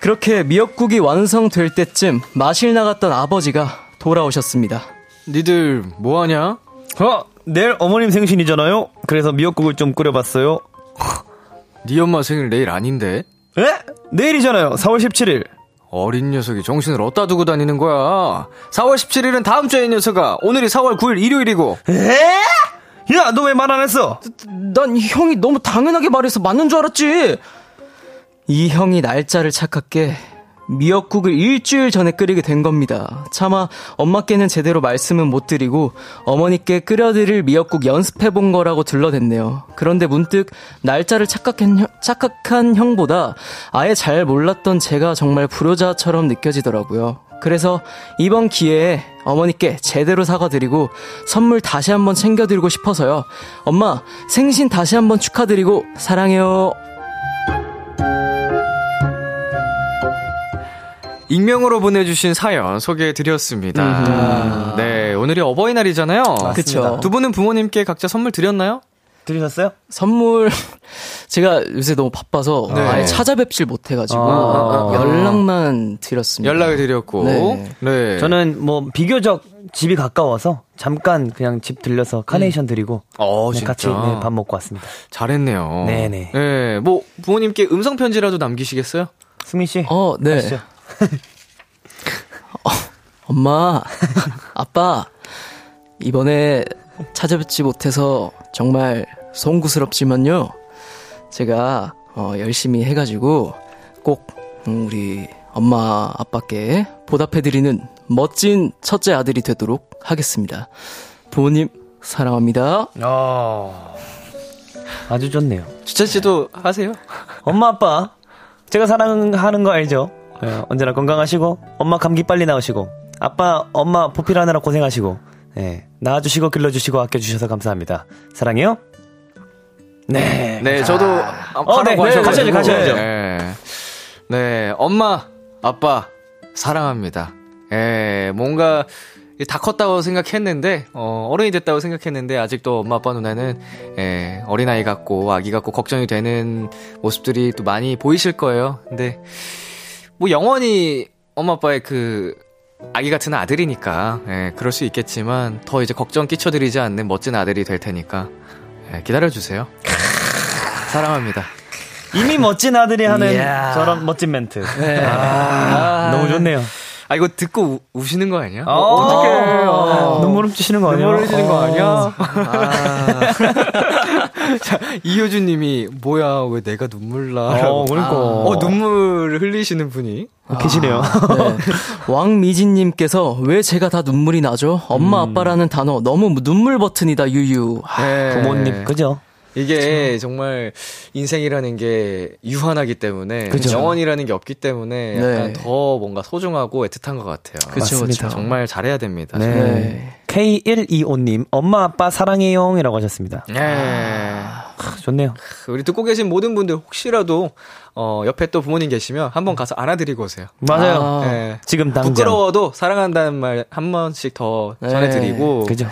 그렇게 미역국이 완성될 때쯤 마실 나갔던 아버지가 돌아오셨습니다. 니들 뭐하냐? 어, 내일 어머님 생신이잖아요. 그래서 미역국을 좀 끓여봤어요. 네 엄마 생일 내일 아닌데? 에? 내일이잖아요. 4월 17일. 어린 녀석이 정신을 어디다 두고 다니는 거야? 4월 17일은 다음 주에 이 녀석아. 오늘이 4월 9일 일요일이고. 에? 야, 너 왜 말 안 했어? 난 형이 너무 당연하게 말해서 맞는 줄 알았지. 이 형이 날짜를 착각해 미역국을 일주일 전에 끓이게 된 겁니다. 차마 엄마께는 제대로 말씀은 못 드리고 어머니께 끓여드릴 미역국 연습해 본 거라고 들러댔네요. 그런데 문득 날짜를 착각한, 형- 착각한 형보다 아예 잘 몰랐던 제가 정말 불효자처럼 느껴지더라고요. 그래서 이번 기회에 어머니께 제대로 사과드리고 선물 다시 한번 챙겨드리고 싶어서요. 엄마, 생신 다시 한번 축하드리고 사랑해요. 익명으로 보내주신 사연 소개해드렸습니다. 네, 오늘이 어버이날이잖아요. 그쵸. 두 분은 부모님께 각자 선물 드렸나요? 들으셨어요? 선물 제가 요새 너무 바빠서 네. 아예 찾아뵙질 못해가지고 아. 연락만 드렸습니다. 연락을 드렸고. 네. 네. 저는 뭐 비교적 집이 가까워서 잠깐 그냥 집 들려서 카네이션 드리고 어, 네, 진짜. 같이 네, 밥 먹고 왔습니다. 잘했네요. 네네. 네, 뭐 부모님께 음성 편지라도 남기시겠어요? 승민 씨. 어, 네. 가시죠. 엄마, 아빠, 이번에 찾아뵙지 못해서 정말 송구스럽지만요. 제가 어, 열심히 해가지고 꼭 음, 우리 엄마, 아빠께 보답해드리는 멋진 첫째 아들이 되도록 하겠습니다. 부모님, 사랑합니다. 어, 아주 좋네요. 주찬 씨도 하세요? 엄마 아빠 제가 사랑하는 거 알죠? 예, 언제나 건강하시고 엄마 감기 빨리 나으시고 아빠 엄마 보필하느라 고생하시고 예, 낳아주시고 길러주시고 아껴주셔서 감사합니다. 사랑해요. 네. 네, 저도 어, 네, 네, 가셔야죠, 가셔야죠. 네. 네, 엄마, 아빠 사랑합니다. 예, 뭔가 다 컸다고 생각했는데 어, 어른이 됐다고 생각했는데 아직도 엄마 아빠 눈에는 예, 어린아이 같고 아기 같고 걱정이 되는 모습들이 또 많이 보이실 거예요. 근데 뭐 영원히 엄마 아빠의 그 아기 같은 아들이니까 예, 그럴 수 있겠지만 더 이제 걱정 끼쳐드리지 않는 멋진 아들이 될 테니까 예, 기다려 주세요. 사랑합니다. 이미 멋진 아들이 하는 이야. 저런 멋진 멘트. 네. 아, 너무 좋네요. 아 이거 듣고 우, 시는거 아니야? 어, 어떡해. 어, 눈물 훔치시는 거 아니야? 눈물 흘리시는 거 어. 아니야? 자, 이효준 님이, 뭐야, 왜 내가 눈물 나? 어, 그러니까. 어, 눈물 흘리시는 분이. 계시네요. 네. 왕미진님께서 왜 제가 다 눈물이 나죠? 엄마 아빠라는 단어 너무 눈물 버튼이다 유유. 네. 부모님, 그죠? 이게 정말 인생이라는 게 유한하기 때문에 그죠. 영원이라는 게 없기 때문에 약간 네. 더 뭔가 소중하고 애틋한 것 같아요. 그쵸, 맞습니다. 그쵸. 정말 잘해야 됩니다. 네. 네. K125님, 엄마, 아빠 사랑해요. 이라고 하셨습니다. 네. 크, 좋네요. 우리 듣고 계신 모든 분들 혹시라도 어, 옆에 또 부모님 계시면 한번 가서 안아드리고 오세요. 맞아요. 아. 네. 지금 당장. 부끄러워도 사랑한다는 말 한 번씩 더 네. 전해드리고. 그죠?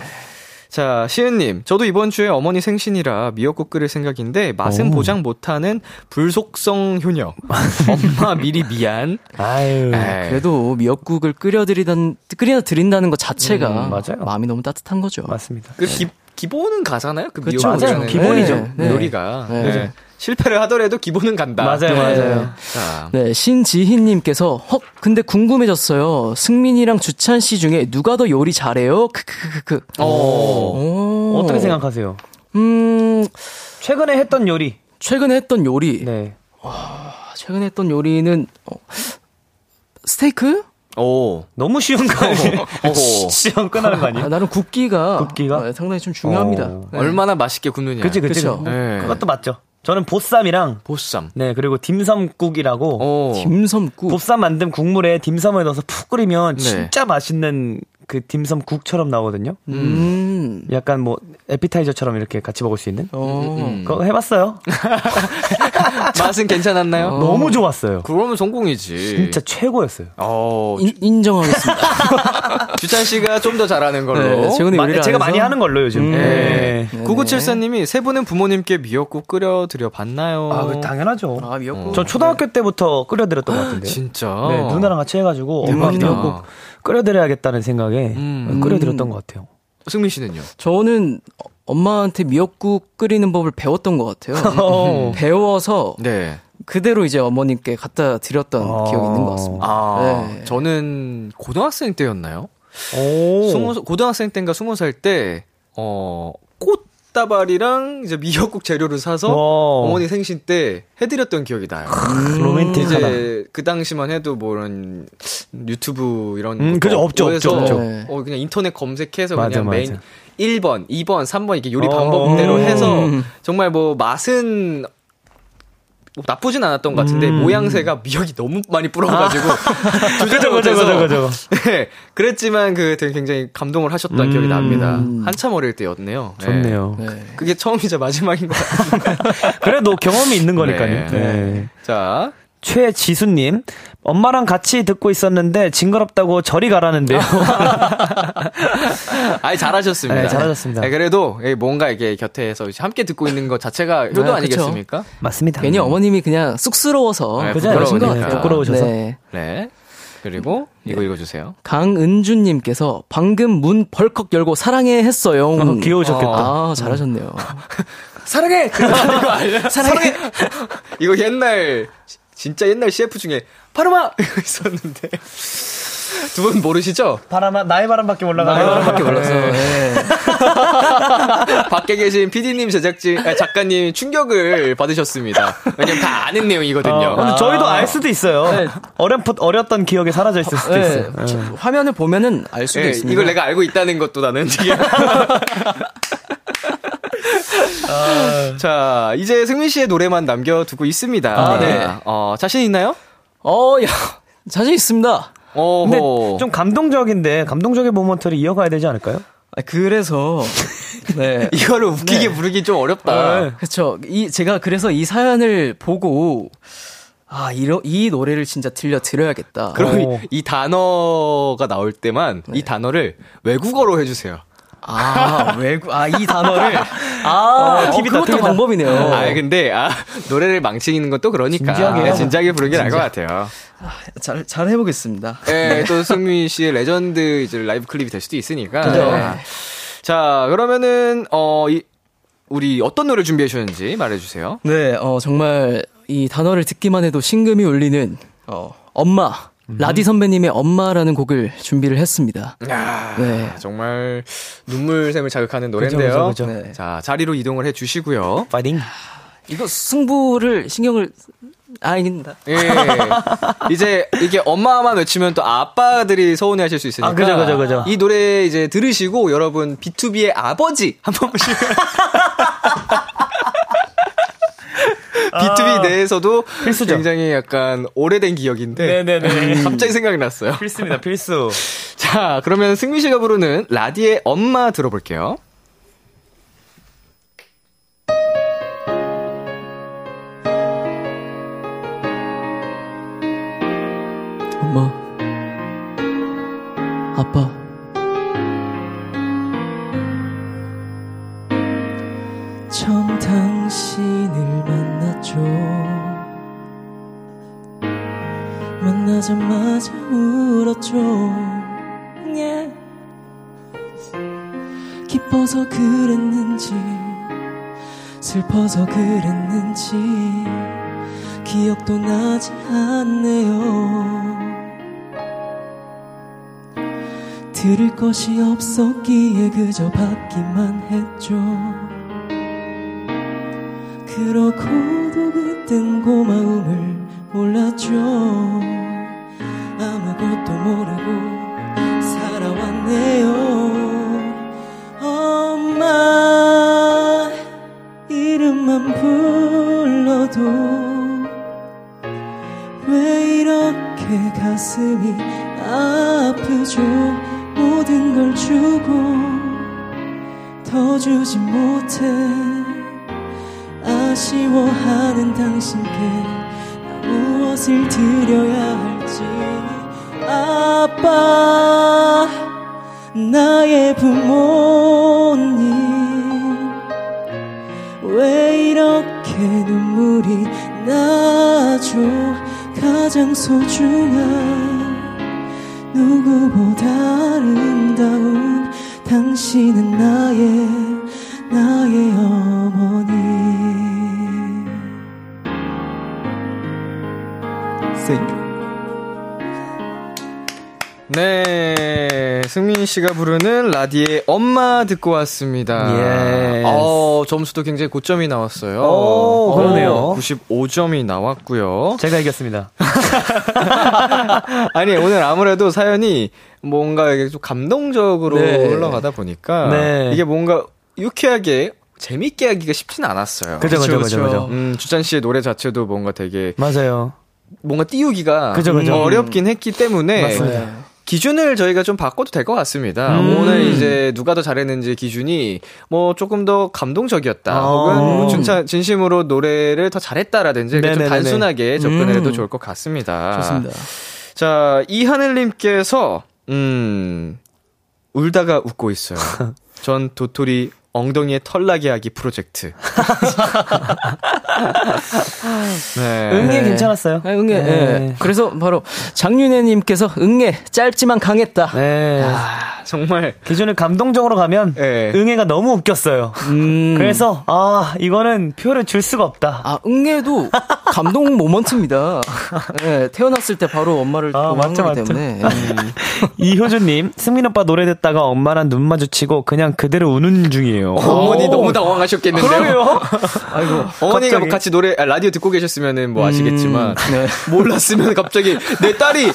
자, 시은님. 저도 이번 주에 어머니 생신이라 미역국 끓일 생각인데 맛은 오. 보장 못하는 불속성 효녀. 엄마 미리 미안. 아유. 에이. 그래도 미역국을 끓여드리던 끓여 드린다는 것 자체가 음, 맞아요. 마음이 너무 따뜻한 거죠. 맞습니다. 그 기, 기본은 가잖아요. 그 그쵸, 미역국이라는 맞아요. 기본이죠. 네, 네. 요리가. 네. 네. 실패를 하더라도 기본은 간다. 맞아요, 맞아요. 자, 네, 신지희님께서 헉 근데 궁금해졌어요. 승민이랑 주찬 씨 중에 누가 더 요리 잘해요? 크크크크. 어. 오. 어떻게 생각하세요? 음 최근에 했던 요리. 최근에 했던 요리. 네. 최근에 했던 요리는 어, 스테이크? 오. 너무 쉬운 거 아니에요? 어. 시험 끝나는 거 아, 아니에요? 나는 굽기가 굽기가? 어, 상당히 좀 중요합니다. 어. 네. 얼마나 맛있게 굽느냐. 그치, 그치. 그쵸. 네. 그것도 맞죠. 저는 보쌈이랑, 보쌈. 네, 그리고 딤섬국이라고, 오. dimsum국. 보쌈 만든 국물에 딤섬을 넣어서 푹 끓이면 네. 진짜 맛있는 그 딤섬국처럼 나오거든요. 음. 약간 뭐, 에피타이저처럼 이렇게 같이 먹을 수 있는. 어. 음. 그거 해봤어요. 맛은 괜찮았나요? 너무 좋았어요. 그러면 성공이지. 진짜 최고였어요. 어, 인, 인정하겠습니다. 주찬 씨가 좀 더 잘하는 걸로. 네, 최근에 마- 제가 안 해서 많이 하는 걸로 요즘. 네. 네. 9974님이 세 분은 부모님께 미역국 끓여 드려 봤나요? 아, 그 당연하죠. 아, 미역국. 전 초등학교 때부터 끓여 드렸던 것 같은데. 진짜. 네, 누나랑 같이 해가지고 엄마. 미역국 끓여 드려야겠다는 생각에 음. 끓여 드렸던 것 같아요. 승민 씨는요? 저는 엄마한테 미역국 끓이는 법을 배웠던 것 같아요. 어. 배워서 네. 그대로 이제 어머님께 갖다 드렸던 어. 기억이 있는 것 같습니다. 아, 네. 저는 고등학생 때였나요? 오. 스무, 고등학생 때인가 스무 살 때, 어, 꽃다발이랑 이제 미역국 재료를 사서 와. 어머니 생신 때 해드렸던 기억이 나요. 로맨틱하다. 이제 그 당시만 해도 뭐 이런 유튜브 이런 음, 그죠. 없죠, 없죠, 없죠. 어 그냥 인터넷 검색해서 맞아, 그냥 메인 맞아. 1번, 2번, 3번 이렇게 요리 어. 방법대로 해서 음. 정말 뭐 맛은 뭐 나쁘진 않았던 것 같은데 음. 모양새가 미역이 너무 많이 불어가지고 조절을 그죠, 그죠, 못해서 그죠, 그죠. 네, 그랬지만 그 되게 굉장히 감동을 하셨던 음. 기억이 납니다. 한참 어릴 때였네요. 네. 좋네요. 네. 그게 처음이자 마지막인 것 같아요. 그래도 경험이 있는 거니까요. 네. 네. 자, 최지수님, 엄마랑 같이 듣고 있었는데 징그럽다고 저리 가라는데요. 아이 잘하셨습니다. 네, 잘하셨습니다. 네, 그래도 예, 뭔가 이게 곁에서 함께 듣고 있는 것 자체가 효도 아, 그쵸. 아니겠습니까? 맞습니다. 괜히 어머님이 그냥 쑥스러워서 네, 그죠? 같아요. 부끄러우셔서. 네. 네. 그리고 이거 읽어주세요. 강은주님께서 방금 문 벌컥 열고 사랑해 했어요. 어, 귀여우셨겠다. 아, 잘하셨네요. 사랑해! 알려? 사랑해! 이거 옛날, 진짜 옛날 CF 중에, 파르마! 이거 있었는데. 두 분 모르시죠? 바람, 나의 바람밖에 올라가요. 나의 바람밖에 몰랐어. 네. 밖에 계신 PD님, 제작진, 아, 작가님 충격을 받으셨습니다. 왜냐면 다 아는 내용이거든요. 어, 근데 저희도 알 수도 있어요. 네. 어렴, 어렸던 기억이 사라져 있을 수도 네, 있어요. 저- 화면을 보면은 알 수도 예, 있습니다. 이걸 내가 알고 있다는 것도 나는 지금. 자, 이제 승민 씨의 노래만 남겨두고 있습니다. 아, 네. 어, 자신 있나요? 어, 야, 자신 있습니다. 근데 어허. 좀 감동적인데 감동적인 모먼트를 이어가야 되지 않을까요? 아, 그래서 네. 이거를 웃기게 부르기 좀 어렵다. 그렇죠. 이 제가 그래서 이 사연을 보고 아, 이러, 이 노래를 진짜 들려 드려야겠다. 그럼 어. 이, 이 단어가 나올 때만 이 단어를 외국어로 해 주세요. 아, 외국 아, 이 단어를 아, 어, 팁이다, 그것도 팁이다. 방법이네요. 아 근데 아 노래를 망치는 것도 그러니까 진지하게 해요. 진지하게 부르는 게 나을 것 같아요. 잘, 잘 해보겠습니다. 예, 또 승민 씨의 레전드 이제 라이브 클립이 될 수도 있으니까. 그죠. 네. 자, 그러면은 어 이, 우리 어떤 노래 준비해 주셨는지 말해 주세요. 네, 어, 정말 이 단어를 듣기만 해도 심금이 울리는 어, 엄마. 라디 선배님의 엄마라는 곡을 준비를 했습니다. 네. 정말 눈물샘을 자극하는 노래인데요. 그죠, 그죠, 그죠. 자, 자리로 이동을 해 주시고요. 파이팅. 이거 승부를 신경을 아, 아닙니다. 예. 이제 이게 엄마만 외치면 또 아빠들이 서운해 하실 수 있으니까. 아, 그죠, 그죠, 그죠. 이 노래 이제 들으시고 여러분 B2B의 아버지 한번 보시면 B2B 내에서도 필수죠. 굉장히 약간 오래된 기억인데 네네네. 갑자기 생각이 났어요. 필수입니다, 필수. 자, 그러면 승민 씨가 부르는 라디의 엄마 들어볼게요. 엄마. 아빠. 만나자마자 울었죠. 예. 기뻐서 그랬는지, 슬퍼서 그랬는지, 기억도 나지 않네요. 들을 것이 없었기에 그저 받기만 했죠. 그러고도 그땐 고마움을 몰랐죠. 아 승민 씨가 부르는 라디의 엄마 듣고 왔습니다. Yes. 어, 점수도 굉장히 고점이 나왔어요. 오, 그러네요. 95점이 나왔고요. 제가 이겼습니다. 아니, 오늘 아무래도 사연이 뭔가 이게 좀 감동적으로 네. 흘러가다 보니까 네. 이게 뭔가 유쾌하게 재밌게 하기가 쉽지는 않았어요. 그죠, 그죠, 그죠. 음, 주찬 씨의 노래 자체도 뭔가 되게 맞아요. 뭔가 띄우기가 그죠, 그죠. 어렵긴 했기 때문에 맞습니다. 기준을 저희가 좀 바꿔도 될 것 같습니다. 음. 오늘 이제 누가 더 잘했는지 기준이 뭐 조금 더 감동적이었다. 아. 혹은 뭐 진짜 진심으로 노래를 더 잘했다라든지 좀. 단순하게 접근해도 음. 좋을 것 같습니다. 좋습니다. 자, 이하늘님께서, 음, 울다가 웃고 있어요. 전 도토리 엉덩이에 털나게 하기 프로젝트. 네. 응애 괜찮았어요. 아, 응애. 네. 예. 그래서 바로 장윤혜님께서 응애 짧지만 강했다. 네. 아, 정말. 기준을 감동적으로 가면 네. 응애가 너무 웃겼어요. 음. 그래서 아 이거는 표를 줄 수가 없다. 아 응애도 감동 모먼트입니다. 네, 태어났을 때 바로 엄마를 아, 맞죠, 맞죠. 때문에. 이효주님, 승민 오빠 노래 듣다가 엄마랑 눈 마주치고 그냥 그대로 우는 중이에요. 어머니 너무 당황하셨겠는데요. 그러게요. 아이고 어머니가 갑자기? 뭐 같이 노래 아, 라디오 듣고 계셨으면은 뭐 아시겠지만 네. 몰랐으면 갑자기 내 딸이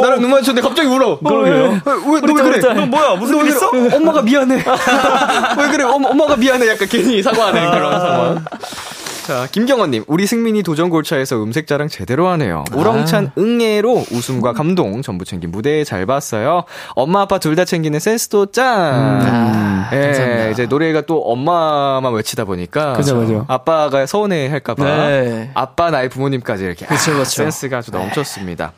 나랑 눈 마주쳤는데 갑자기 울어. 그러게요. 왜 너 왜 그래? 너 뭐야? 무슨 일 있어? 엄마가 미안해. 왜 그래? 엄, 엄마 가 미안해. 약간 괜히 사과하는 그런 상황. 자, 김경원님, 우리 승민이 도전 골차에서 음색 자랑 제대로 하네요. 우렁찬 응애로 웃음과 감동 전부 챙긴 무대 잘 봤어요. 엄마 아빠 둘 다 챙기는 센스도 짱. 예, 이제 노래가 또 엄마만 외치다 보니까 그죠, 그죠. 아빠가 서운해 할까봐 네. 아빠 나의 부모님까지 이렇게 그쵸, 아, 그쵸. 센스가 아주 넘쳤습니다.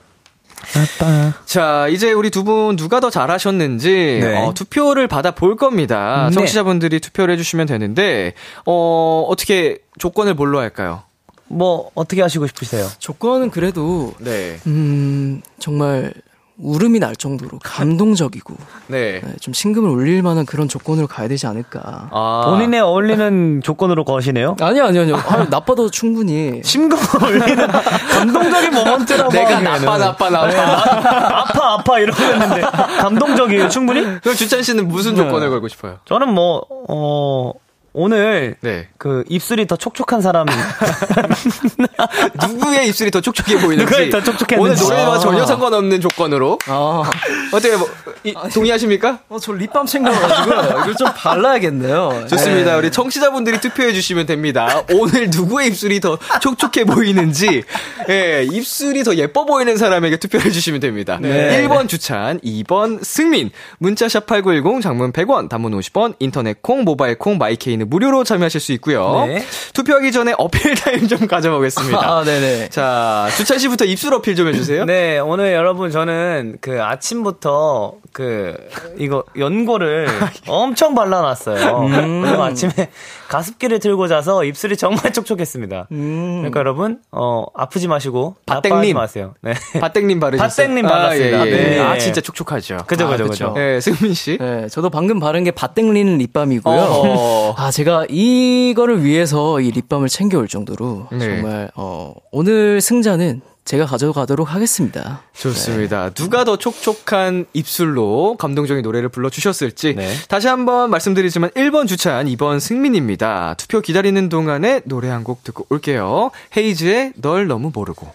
아빠. 자, 이제 우리 두 분 누가 더 잘하셨는지 네. 어, 투표를 받아 볼 겁니다. 네. 청취자분들이 투표를 해주시면 되는데 어, 어떻게 조건을 뭘로 할까요? 뭐, 어떻게 하시고 싶으세요? 조건은 그래도 네, 음 정말 울음이 날 정도로 감동적이고 네. 네, 좀 심금을 울릴 만한 그런 조건으로 가야 되지 않을까. 아, 본인에 어울리는 조건으로 거시네요? 아니요, 아니요, 아니요. 아, 나빠도 충분히. 심금을 올리는 감동적인 모먼트라고 내가 하기에는. 나빠 나빠 나빠. 네, 나- 아파 아파 이러고 했는데 감동적이에요 충분히? 그럼 주찬 씨는 무슨 조건을 걸고 싶어요? 저는 뭐 어, 오늘 네. 그 입술이 더 촉촉한 사람 누구의 입술이 더 촉촉해 보이는지. 누구의 더 촉촉했는지. 오늘 노래와 아. 전혀 상관없는 조건으로. 아, 어떻게 뭐, 이- 동의하십니까? 어, 저 립밤 챙겨가지고 이걸 좀 발라야겠네요. 좋습니다. 우리 청취자분들이 투표해 주시면 됩니다. 오늘 누구의 입술이 더 촉촉해 보이는지, 예, 입술이 더 예뻐 보이는 사람에게 투표해 주시면 됩니다. 네. 1번 주찬, 2번 승민, 문자샵 8910, 장문 100원, 단문 50원, 인터넷 콩, 모바일 콩, 마이케이는 무료로 참여하실 수 있고요. 네. 투표하기 전에 어필 타임 좀 가져보겠습니다. 아, 네네. 자, 주찬 씨부터 입술 어필 좀 해주세요. 네, 오늘 여러분 저는 그 아침부터 그 이거 연고를 엄청 발라놨어요. 오늘 아침에 가습기를 들고 자서 입술이 정말 촉촉했습니다. 그러니까 여러분 어 아프지 마시고 바땡린. 나빠하지 마세요. 네. 바땡린 바르셨어요? 바땡린 발랐습니다. 아, 예, 예. 네. 아, 진짜 촉촉하죠. 그죠, 아, 그죠, 그쵸. 그죠. 예, 승민 씨. 네, 저도 방금 바른 게 바땡린 립밤이고요. 어허. 아, 제가 이거를 위해서 이 립밤을 챙겨올 정도로 네. 정말 어, 오늘 승자는 제가 가져가도록 하겠습니다. 좋습니다. 누가 더 촉촉한 입술로 감동적인 노래를 불러주셨을지 네. 다시 한번 말씀드리지만 1번 주찬, 2번 승민입니다. 투표 기다리는 동안에 노래 한 곡 듣고 올게요. 헤이즈의 널 너무 모르고.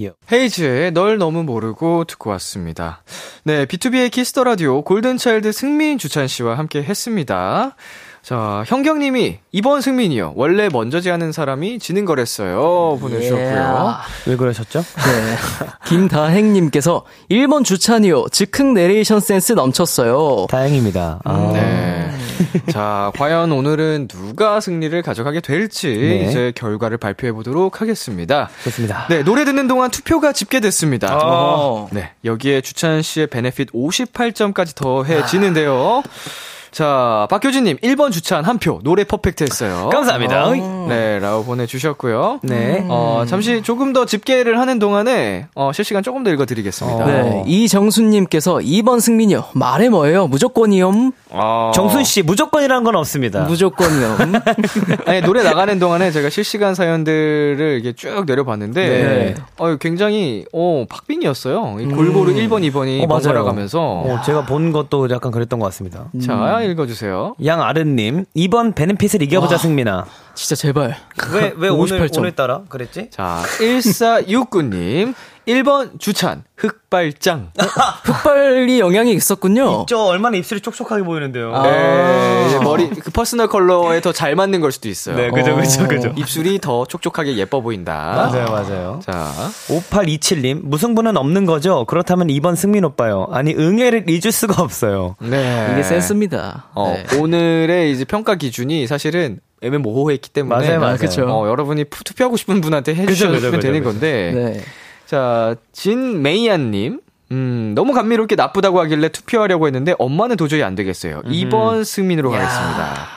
예. 헤이즈의 널 너무 모르고 듣고 왔습니다. 네, 비투비의 키스 더 라디오 골든 차일드 승민 주찬 씨와 함께 했습니다. 자, 현경님이 이번 승민이요. 원래 먼저 제하는 사람이 지는 거랬어요. 보내주셨고요. 왜 그러셨죠? 네. 김다행님께서 1번 주찬이요. 즉흥 내레이션 센스 넘쳤어요. 다행입니다. 아. 네. 자, 과연 오늘은 누가 승리를 가져가게 될지 네. 이제 결과를 발표해 보도록 하겠습니다. 좋습니다. 네, 노래 듣는 동안 투표가 집계됐습니다. 어. 네, 여기에 주찬 씨의 베네핏 58점까지 더해지는데요. 자, 박효진님, 1번 주찬 한 표, 노래 퍼펙트 했어요. 감사합니다. 네, 라고 보내주셨고요. 네. 어, 잠시 조금 더 집계를 하는 동안에, 어, 실시간 조금 더 읽어드리겠습니다. 네. 이정수님께서 2번 승민이요. 말해 뭐예요? 무조건이요. 어, 정순 씨 무조건이란 건 없습니다. 무조건이요. 아니, 노래 나가는 동안에 제가 실시간 사연들을 이렇게 쭉 내려봤는데, 네. 어, 굉장히, 어, 박빙이었어요. 이 골고루 1번, 2번이 어, 맞아요. 번갈아 가면서. 어, 제가 본 것도 약간 그랬던 것 같습니다. 자, 읽어주세요. 양아른님, 2번 benefit을 이겨보자, 승민아. 진짜 제발. 왜, 왜 오늘, 58점. 오늘따라 그랬지? 자, 1469님, 1번 주찬, 흑발짱. 흑발이 영향이 있었군요. 저 얼마나 입술이 촉촉하게 보이는데요. 아. 네, 머리, 그 personal color에 더 잘 맞는 걸 수도 있어요. 네, 그죠, 그죠, 그죠. 입술이 더 촉촉하게 예뻐 보인다. 맞아요, 맞아요. 자, 5827님, 무승부는 없는 거죠? 그렇다면 2번 승민 오빠요. 아니, 응애를 잊을 수가 없어요. 네. 이게 센스입니다. 어, 네. 오늘의 이제 평가 기준이 사실은 애매모호했기 때문에. 맞아요, 맞아요. 그쵸. 어, 여러분이 푸- 투표하고 싶은 분한테 해주시면 되는 그죠. 건데. 네. 자, 진메이안님. 음, 너무 감미롭게 나쁘다고 하길래 투표하려고 했는데 엄마는 도저히 안 되겠어요. 2번 승민으로 가겠습니다.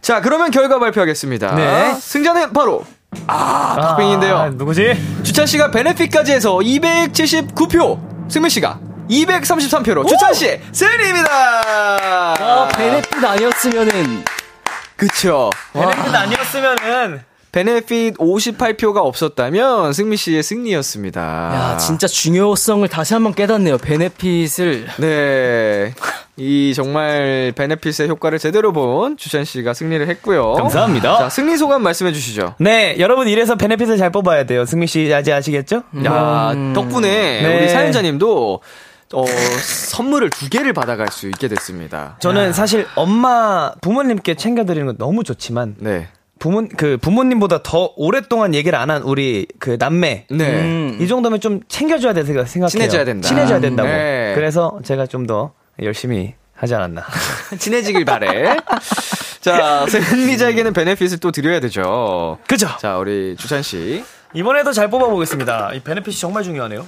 자, 그러면 결과 발표하겠습니다. 네. 승자는 바로 아, 박빙인데요. 아, 누구지? 주찬 씨가 베네핏까지 해서 279표, 승민 씨가 233표로 주찬 씨 승리입니다. 아, 베네핏 아니었으면은 그쵸. 베네핏 아니었으면은, 베네핏 58표가 없었다면 승미 씨의 승리였습니다. 야, 진짜 중요성을 다시 한번 깨닫네요. 베네핏을. 네. 이 정말 베네핏의 효과를 제대로 본 주찬 씨가 승리를 했고요. 감사합니다. 자, 승리 소감 말씀해 주시죠. 네, 여러분 이래서 베네핏을 잘 뽑아야 돼요. 승미 씨 아직 아시겠죠? 야, 덕분에 네. 우리 사연자님도 어, 선물을 두 개를 받아갈 수 있게 됐습니다. 저는 사실 엄마 부모님께 챙겨드리는 건 너무 좋지만 네. 부모 그 부모님보다 더 오랫동안 얘기를 안 한 우리 그 남매 네. 이 정도면 좀 챙겨줘야 돼 생각 생각해요. 친해져야 된다. 친해져야 된다고. 네. 그래서 제가 좀 더 열심히 하지 않았나. 친해지길 바래. 자, 승리자에게는 베네핏을 또 드려야 되죠. 그죠? 자, 우리 주찬 씨. 이번에도 잘 뽑아보겠습니다. 이 베네핏이 정말 중요하네요.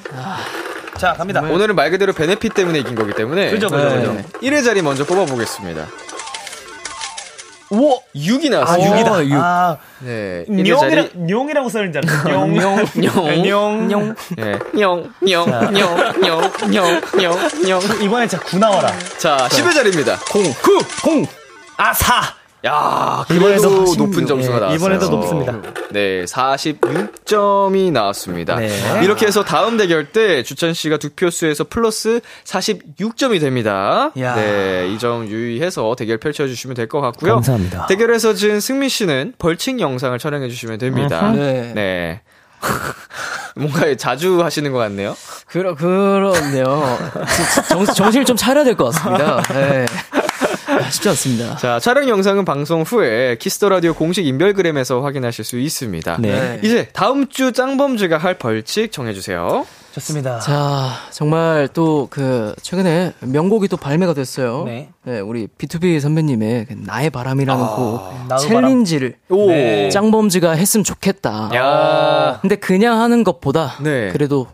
자, 갑니다. 오늘은 말 그대로 베네핏 때문에 이긴 거기 때문에. 그죠, 그죠, 그죠. 1회 자리 먼저 뽑아보겠습니다. 우와! 6이 아, 나왔어요. 6이다. 아, 네. 1회 자리. 뇽이라, 뇽이라고 써있는 줄 알았어요. 뇽, 뇽, 뇽, 뇽. 네. 냥, 냥, 냥, 냥, 냥, 냥, 냥. 이번에 진짜 9 나와라. 자, 10회 자리입니다. 0, 9, 0. 아, 4! 야, 이번에도 그래도 46. 높은 점수가 예, 나왔어요. 이번에도 높습니다. 네, 46점이 나왔습니다. 네. 이렇게 해서 다음 대결 때 주찬 씨가 득표수에서 플러스 46점이 됩니다. 야. 네, 이 점 유의해서 대결 펼쳐 주시면 될 것 같고요. 감사합니다. 대결에서 진 승미 씨는 벌칙 영상을 촬영해 주시면 됩니다. 네. 네. 뭔가 자주 하시는 것 같네요. 그러, 그렇네요. 정, 정신을 좀 차려야 될 것 같습니다. 네. 아, 쉽지 않습니다. 자, 촬영 영상은 방송 후에 키스 더 라디오 공식 인별그램에서 확인하실 수 있습니다. 네. 이제 다음 주 짱범즈가 할 벌칙 정해 주세요. 좋습니다. 자, 정말 또 그 최근에 명곡이 또 발매가 됐어요. 네. 우리 B2B 선배님의 그 나의 바람이라는 곡 나의 챌린지를 오. 네. 짱범즈가 했으면 좋겠다. 야. 근데 그냥 하는 것보다 네. 그래도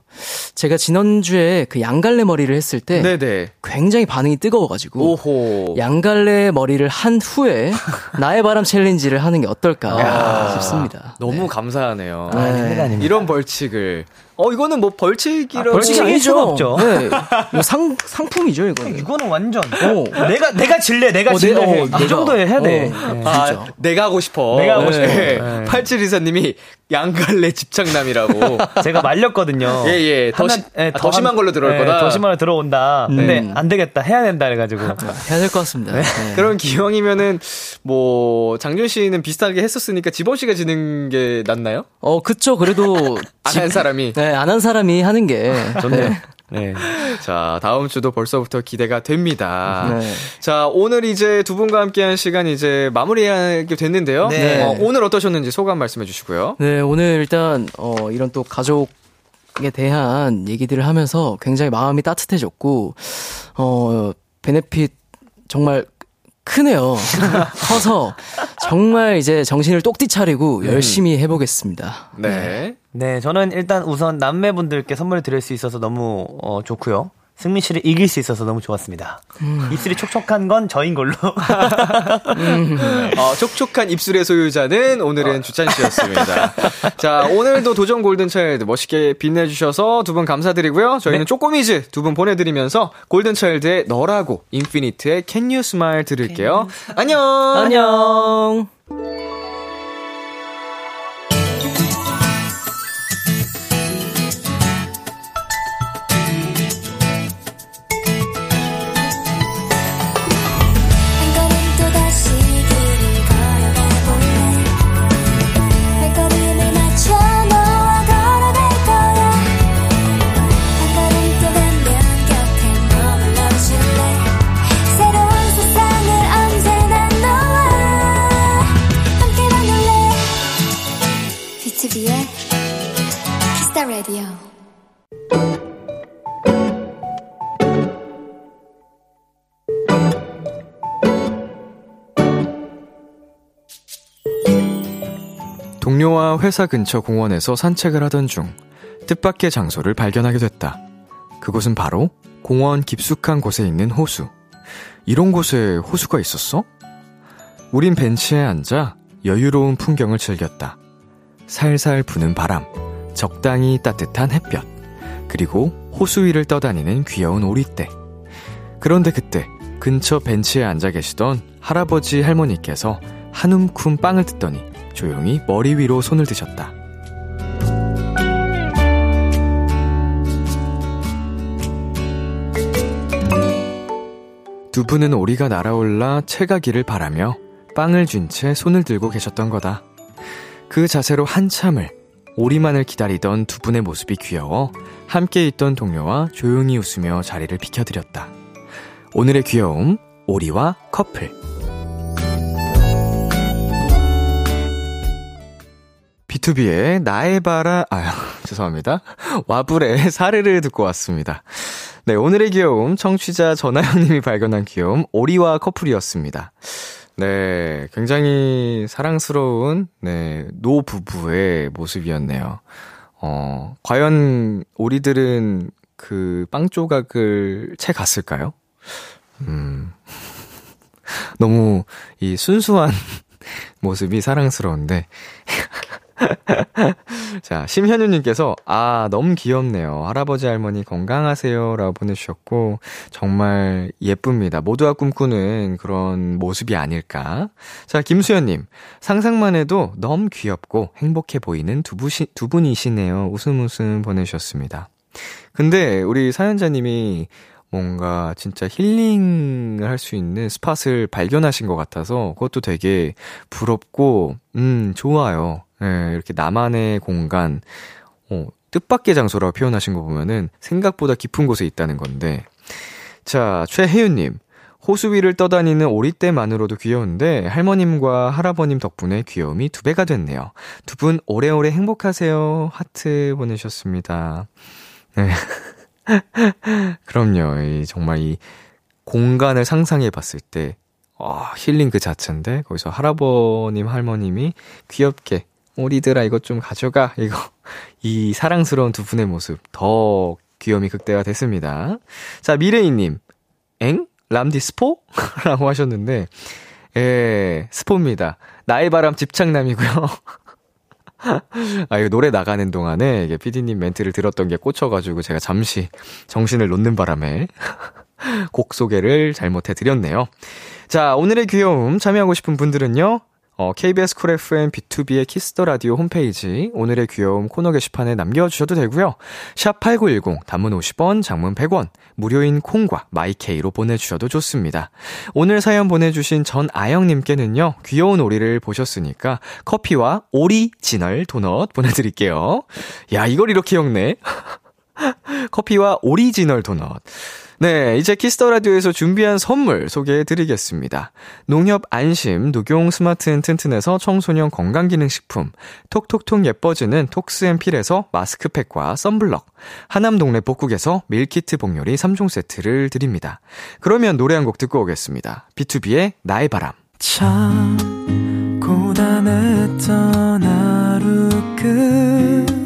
제가 지난주에 그 양갈래 머리를 했을 때 네네. 굉장히 반응이 뜨거워가지고 오호. 양갈래 머리를 한 후에 나의 바람 챌린지를 하는 게 어떨까 싶습니다. 너무 감사하네요. 네. 아닙니다, 아닙니다. 이런 벌칙을. 어, 이거는 뭐 벌칙이라고. 아, 벌칙이 아닐 수가 없죠. 네. 이거 상 상품이죠 이거는. 이거는 완전. 어. 내가, 내가 질래, 내가 어, 질래. 내- 어, 해. 이. 정도에 해야 돼. 어. 네. 아, 내가 하고 싶어. 내가 하고 싶어. 네. 네. 8724님이 양갈래 집착남이라고. 제가 말렸거든요. 예, 예. 더 시- 하나- 아, 더 심한 걸로 들어올 거다. 더 심한 걸로 들어온다. 근데 안 되겠다. 해야 된다. 해가지고. 해야 될 것 같습니다. 네. 그런 기왕이면은 뭐 장준 씨는 비슷하게 했었으니까 지범 씨가 지는 게 낫나요? 어 그쵸 그래도 안 한 사람이. 네, 안 한 사람이 하는 게 좋네요. 네. 네. 자, 다음 주도 벌써부터 기대가 됩니다. 네. 자, 오늘 이제 두 분과 함께한 시간 이제 마무리하게 됐는데요. 네. 어, 오늘 어떠셨는지 소감 말씀해 주시고요. 네, 오늘 일단 어 이런 또 가족 에 대한 얘기들을 하면서 굉장히 마음이 따뜻해졌고 어 베네핏 정말 크네요. 커서 정말 이제 정신을 똑띠 차리고 열심히 해보겠습니다. 네. 네, 저는 일단 우선 남매분들께 선물을 드릴 수 있어서 너무 어, 좋고요. 승민 씨를 이길 수 있어서 너무 좋았습니다. 입술이 촉촉한 건 저인 걸로. 어, 촉촉한 입술의 소유자는 오늘은 주찬 씨였습니다. 자, 오늘도 도전 골든차일드 멋있게 빛내주셔서 두 분 감사드리고요. 저희는 쪼꼬미즈 두 분 보내드리면서 골든차일드의 너라고 인피니트의 Can You Smile 들을게요. 안녕! 안녕. 회사 근처 공원에서 산책을 하던 중 뜻밖의 장소를 발견하게 됐다. 그곳은 바로 공원 깊숙한 곳에 있는 호수. 이런 곳에 호수가 있었어? 우린 벤치에 앉아 여유로운 풍경을 즐겼다. 살살 부는 바람, 적당히 따뜻한 햇볕, 그리고 호수 위를 떠다니는 귀여운 오리떼. 그런데 그때 근처 벤치에 앉아 계시던 할아버지 할머니께서 한 움큼 빵을 뜯더니 조용히 머리 위로 손을 드셨다. 두 분은 오리가 날아올라 채가기를 바라며 빵을 쥔채 손을 들고 계셨던 거다. 그 자세로 한참을 오리만을 기다리던 두 분의 모습이 귀여워 함께 있던 동료와 조용히 웃으며 자리를 비켜드렸다. 오늘의 귀여움, 오리와 커플. B2B의 나의 바라, 아, 죄송합니다. 와블의 사르르를 듣고 왔습니다. 네, 오늘의 귀여움, 청취자 전하영님이 발견한 귀여움, 오리와 커플이었습니다. 네, 굉장히 사랑스러운, 네, 노 부부의 모습이었네요. 어, 과연 오리들은 그 빵 조각을 채 갔을까요? 음, 너무 이 순수한 모습이 사랑스러운데. 자, 심현우님께서, 아, 너무 귀엽네요. 할아버지, 할머니 건강하세요. 라고 보내주셨고, 정말 예쁩니다. 모두가 꿈꾸는 그런 모습이 아닐까. 자, 김수현님, 상상만 해도 너무 귀엽고 행복해 보이는 두, 부시, 두 분이시네요. 웃음 웃음 보내주셨습니다. 근데, 우리 사연자님이 뭔가 진짜 힐링을 할 수 있는 스팟을 발견하신 것 같아서 그것도 되게 부럽고, 음, 좋아요. 예, 이렇게 나만의 공간, 어, 뜻밖의 장소라고 표현하신 거 보면은 생각보다 깊은 곳에 있다는 건데. 자, 최혜윤님. 호수 위를 떠다니는 오리떼만으로도 귀여운데 할머님과 할아버님 덕분에 귀여움이 두 배가 됐네요. 두 분 오래오래 행복하세요. 하트 보내셨습니다. 네. 그럼요. 이, 정말 이 공간을 상상해 봤을 때, 아, 힐링 그 자체인데, 거기서 할아버님, 할머님이 귀엽게, 오리들아, 이것 좀 가져가. 이거, 이 사랑스러운 두 분의 모습, 더 귀염이 극대화 됐습니다. 자, 미래이님, 엥? 람디 스포? 라고 하셨는데, 예, 스포입니다. 나의 바람 집착남이고요. 아, 이거 노래 나가는 동안에 이게 피디님 멘트를 들었던 게 꽂혀가지고 제가 잠시 정신을 놓는 바람에 곡 소개를 잘못해드렸네요. 자, 오늘의 귀여움 참여하고 싶은 분들은요. 어, KBS 쿨 FM 비투비의 키스 더 라디오 홈페이지 오늘의 귀여움 코너 게시판에 남겨주셔도 되고요. 샵 #8910 단문 50원, 장문 100원, 무료인 콩과 마이케이로 보내주셔도 좋습니다. 오늘 사연 보내주신 전아영님께는요 귀여운 오리를 보셨으니까 커피와 오리지널 도넛 보내드릴게요. 야 이걸 이렇게 읽네. 커피와 오리지널 도넛. 네, 이제 키스 더 라디오에서 준비한 선물 소개해 드리겠습니다. 농협 안심 녹용 스마트 앤 튼튼에서 청소년 건강기능식품, 톡톡톡 예뻐지는 톡스앤필에서 마스크팩과 썬블럭, 하남 동네 복국에서 밀키트 복요리 3종 세트를 드립니다. 그러면 노래 한 곡 듣고 오겠습니다. B2B의 나의 바람. 참 고단했던 하루 끝널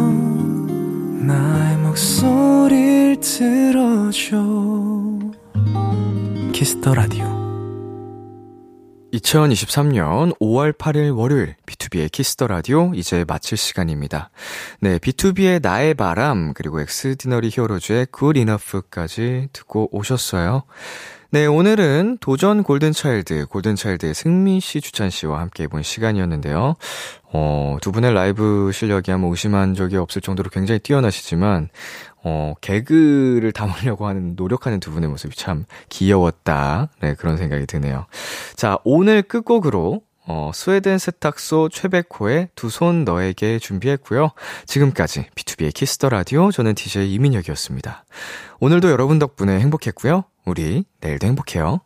나의 목소리를 들어줘 키스 더 라디오 2023년 5월 8일 월요일 비투비의 키스 더 라디오 이제 마칠 시간입니다. 네, B2B의 나의 바람 그리고 엑스디너리 히어로즈의 Good Enough까지 듣고 오셨어요. 네, 오늘은 도전 골든차일드, 골든차일드의 승민 씨, 주찬 씨와 함께 해본 시간이었는데요. 어, 두 분의 라이브 실력이 아마 의심한 적이 없을 정도로 굉장히 뛰어나시지만, 어, 개그를 담으려고 하는, 노력하는 두 분의 모습이 참 귀여웠다. 네, 그런 생각이 드네요. 자, 오늘 끝곡으로, 어, 스웨덴 세탁소 최백호의 두 손 너에게 준비했고요. 지금까지 비투비의 키스 더 라디오, 저는 DJ 이민혁이었습니다. 오늘도 여러분 덕분에 행복했고요. 우리 내일도 행복해요.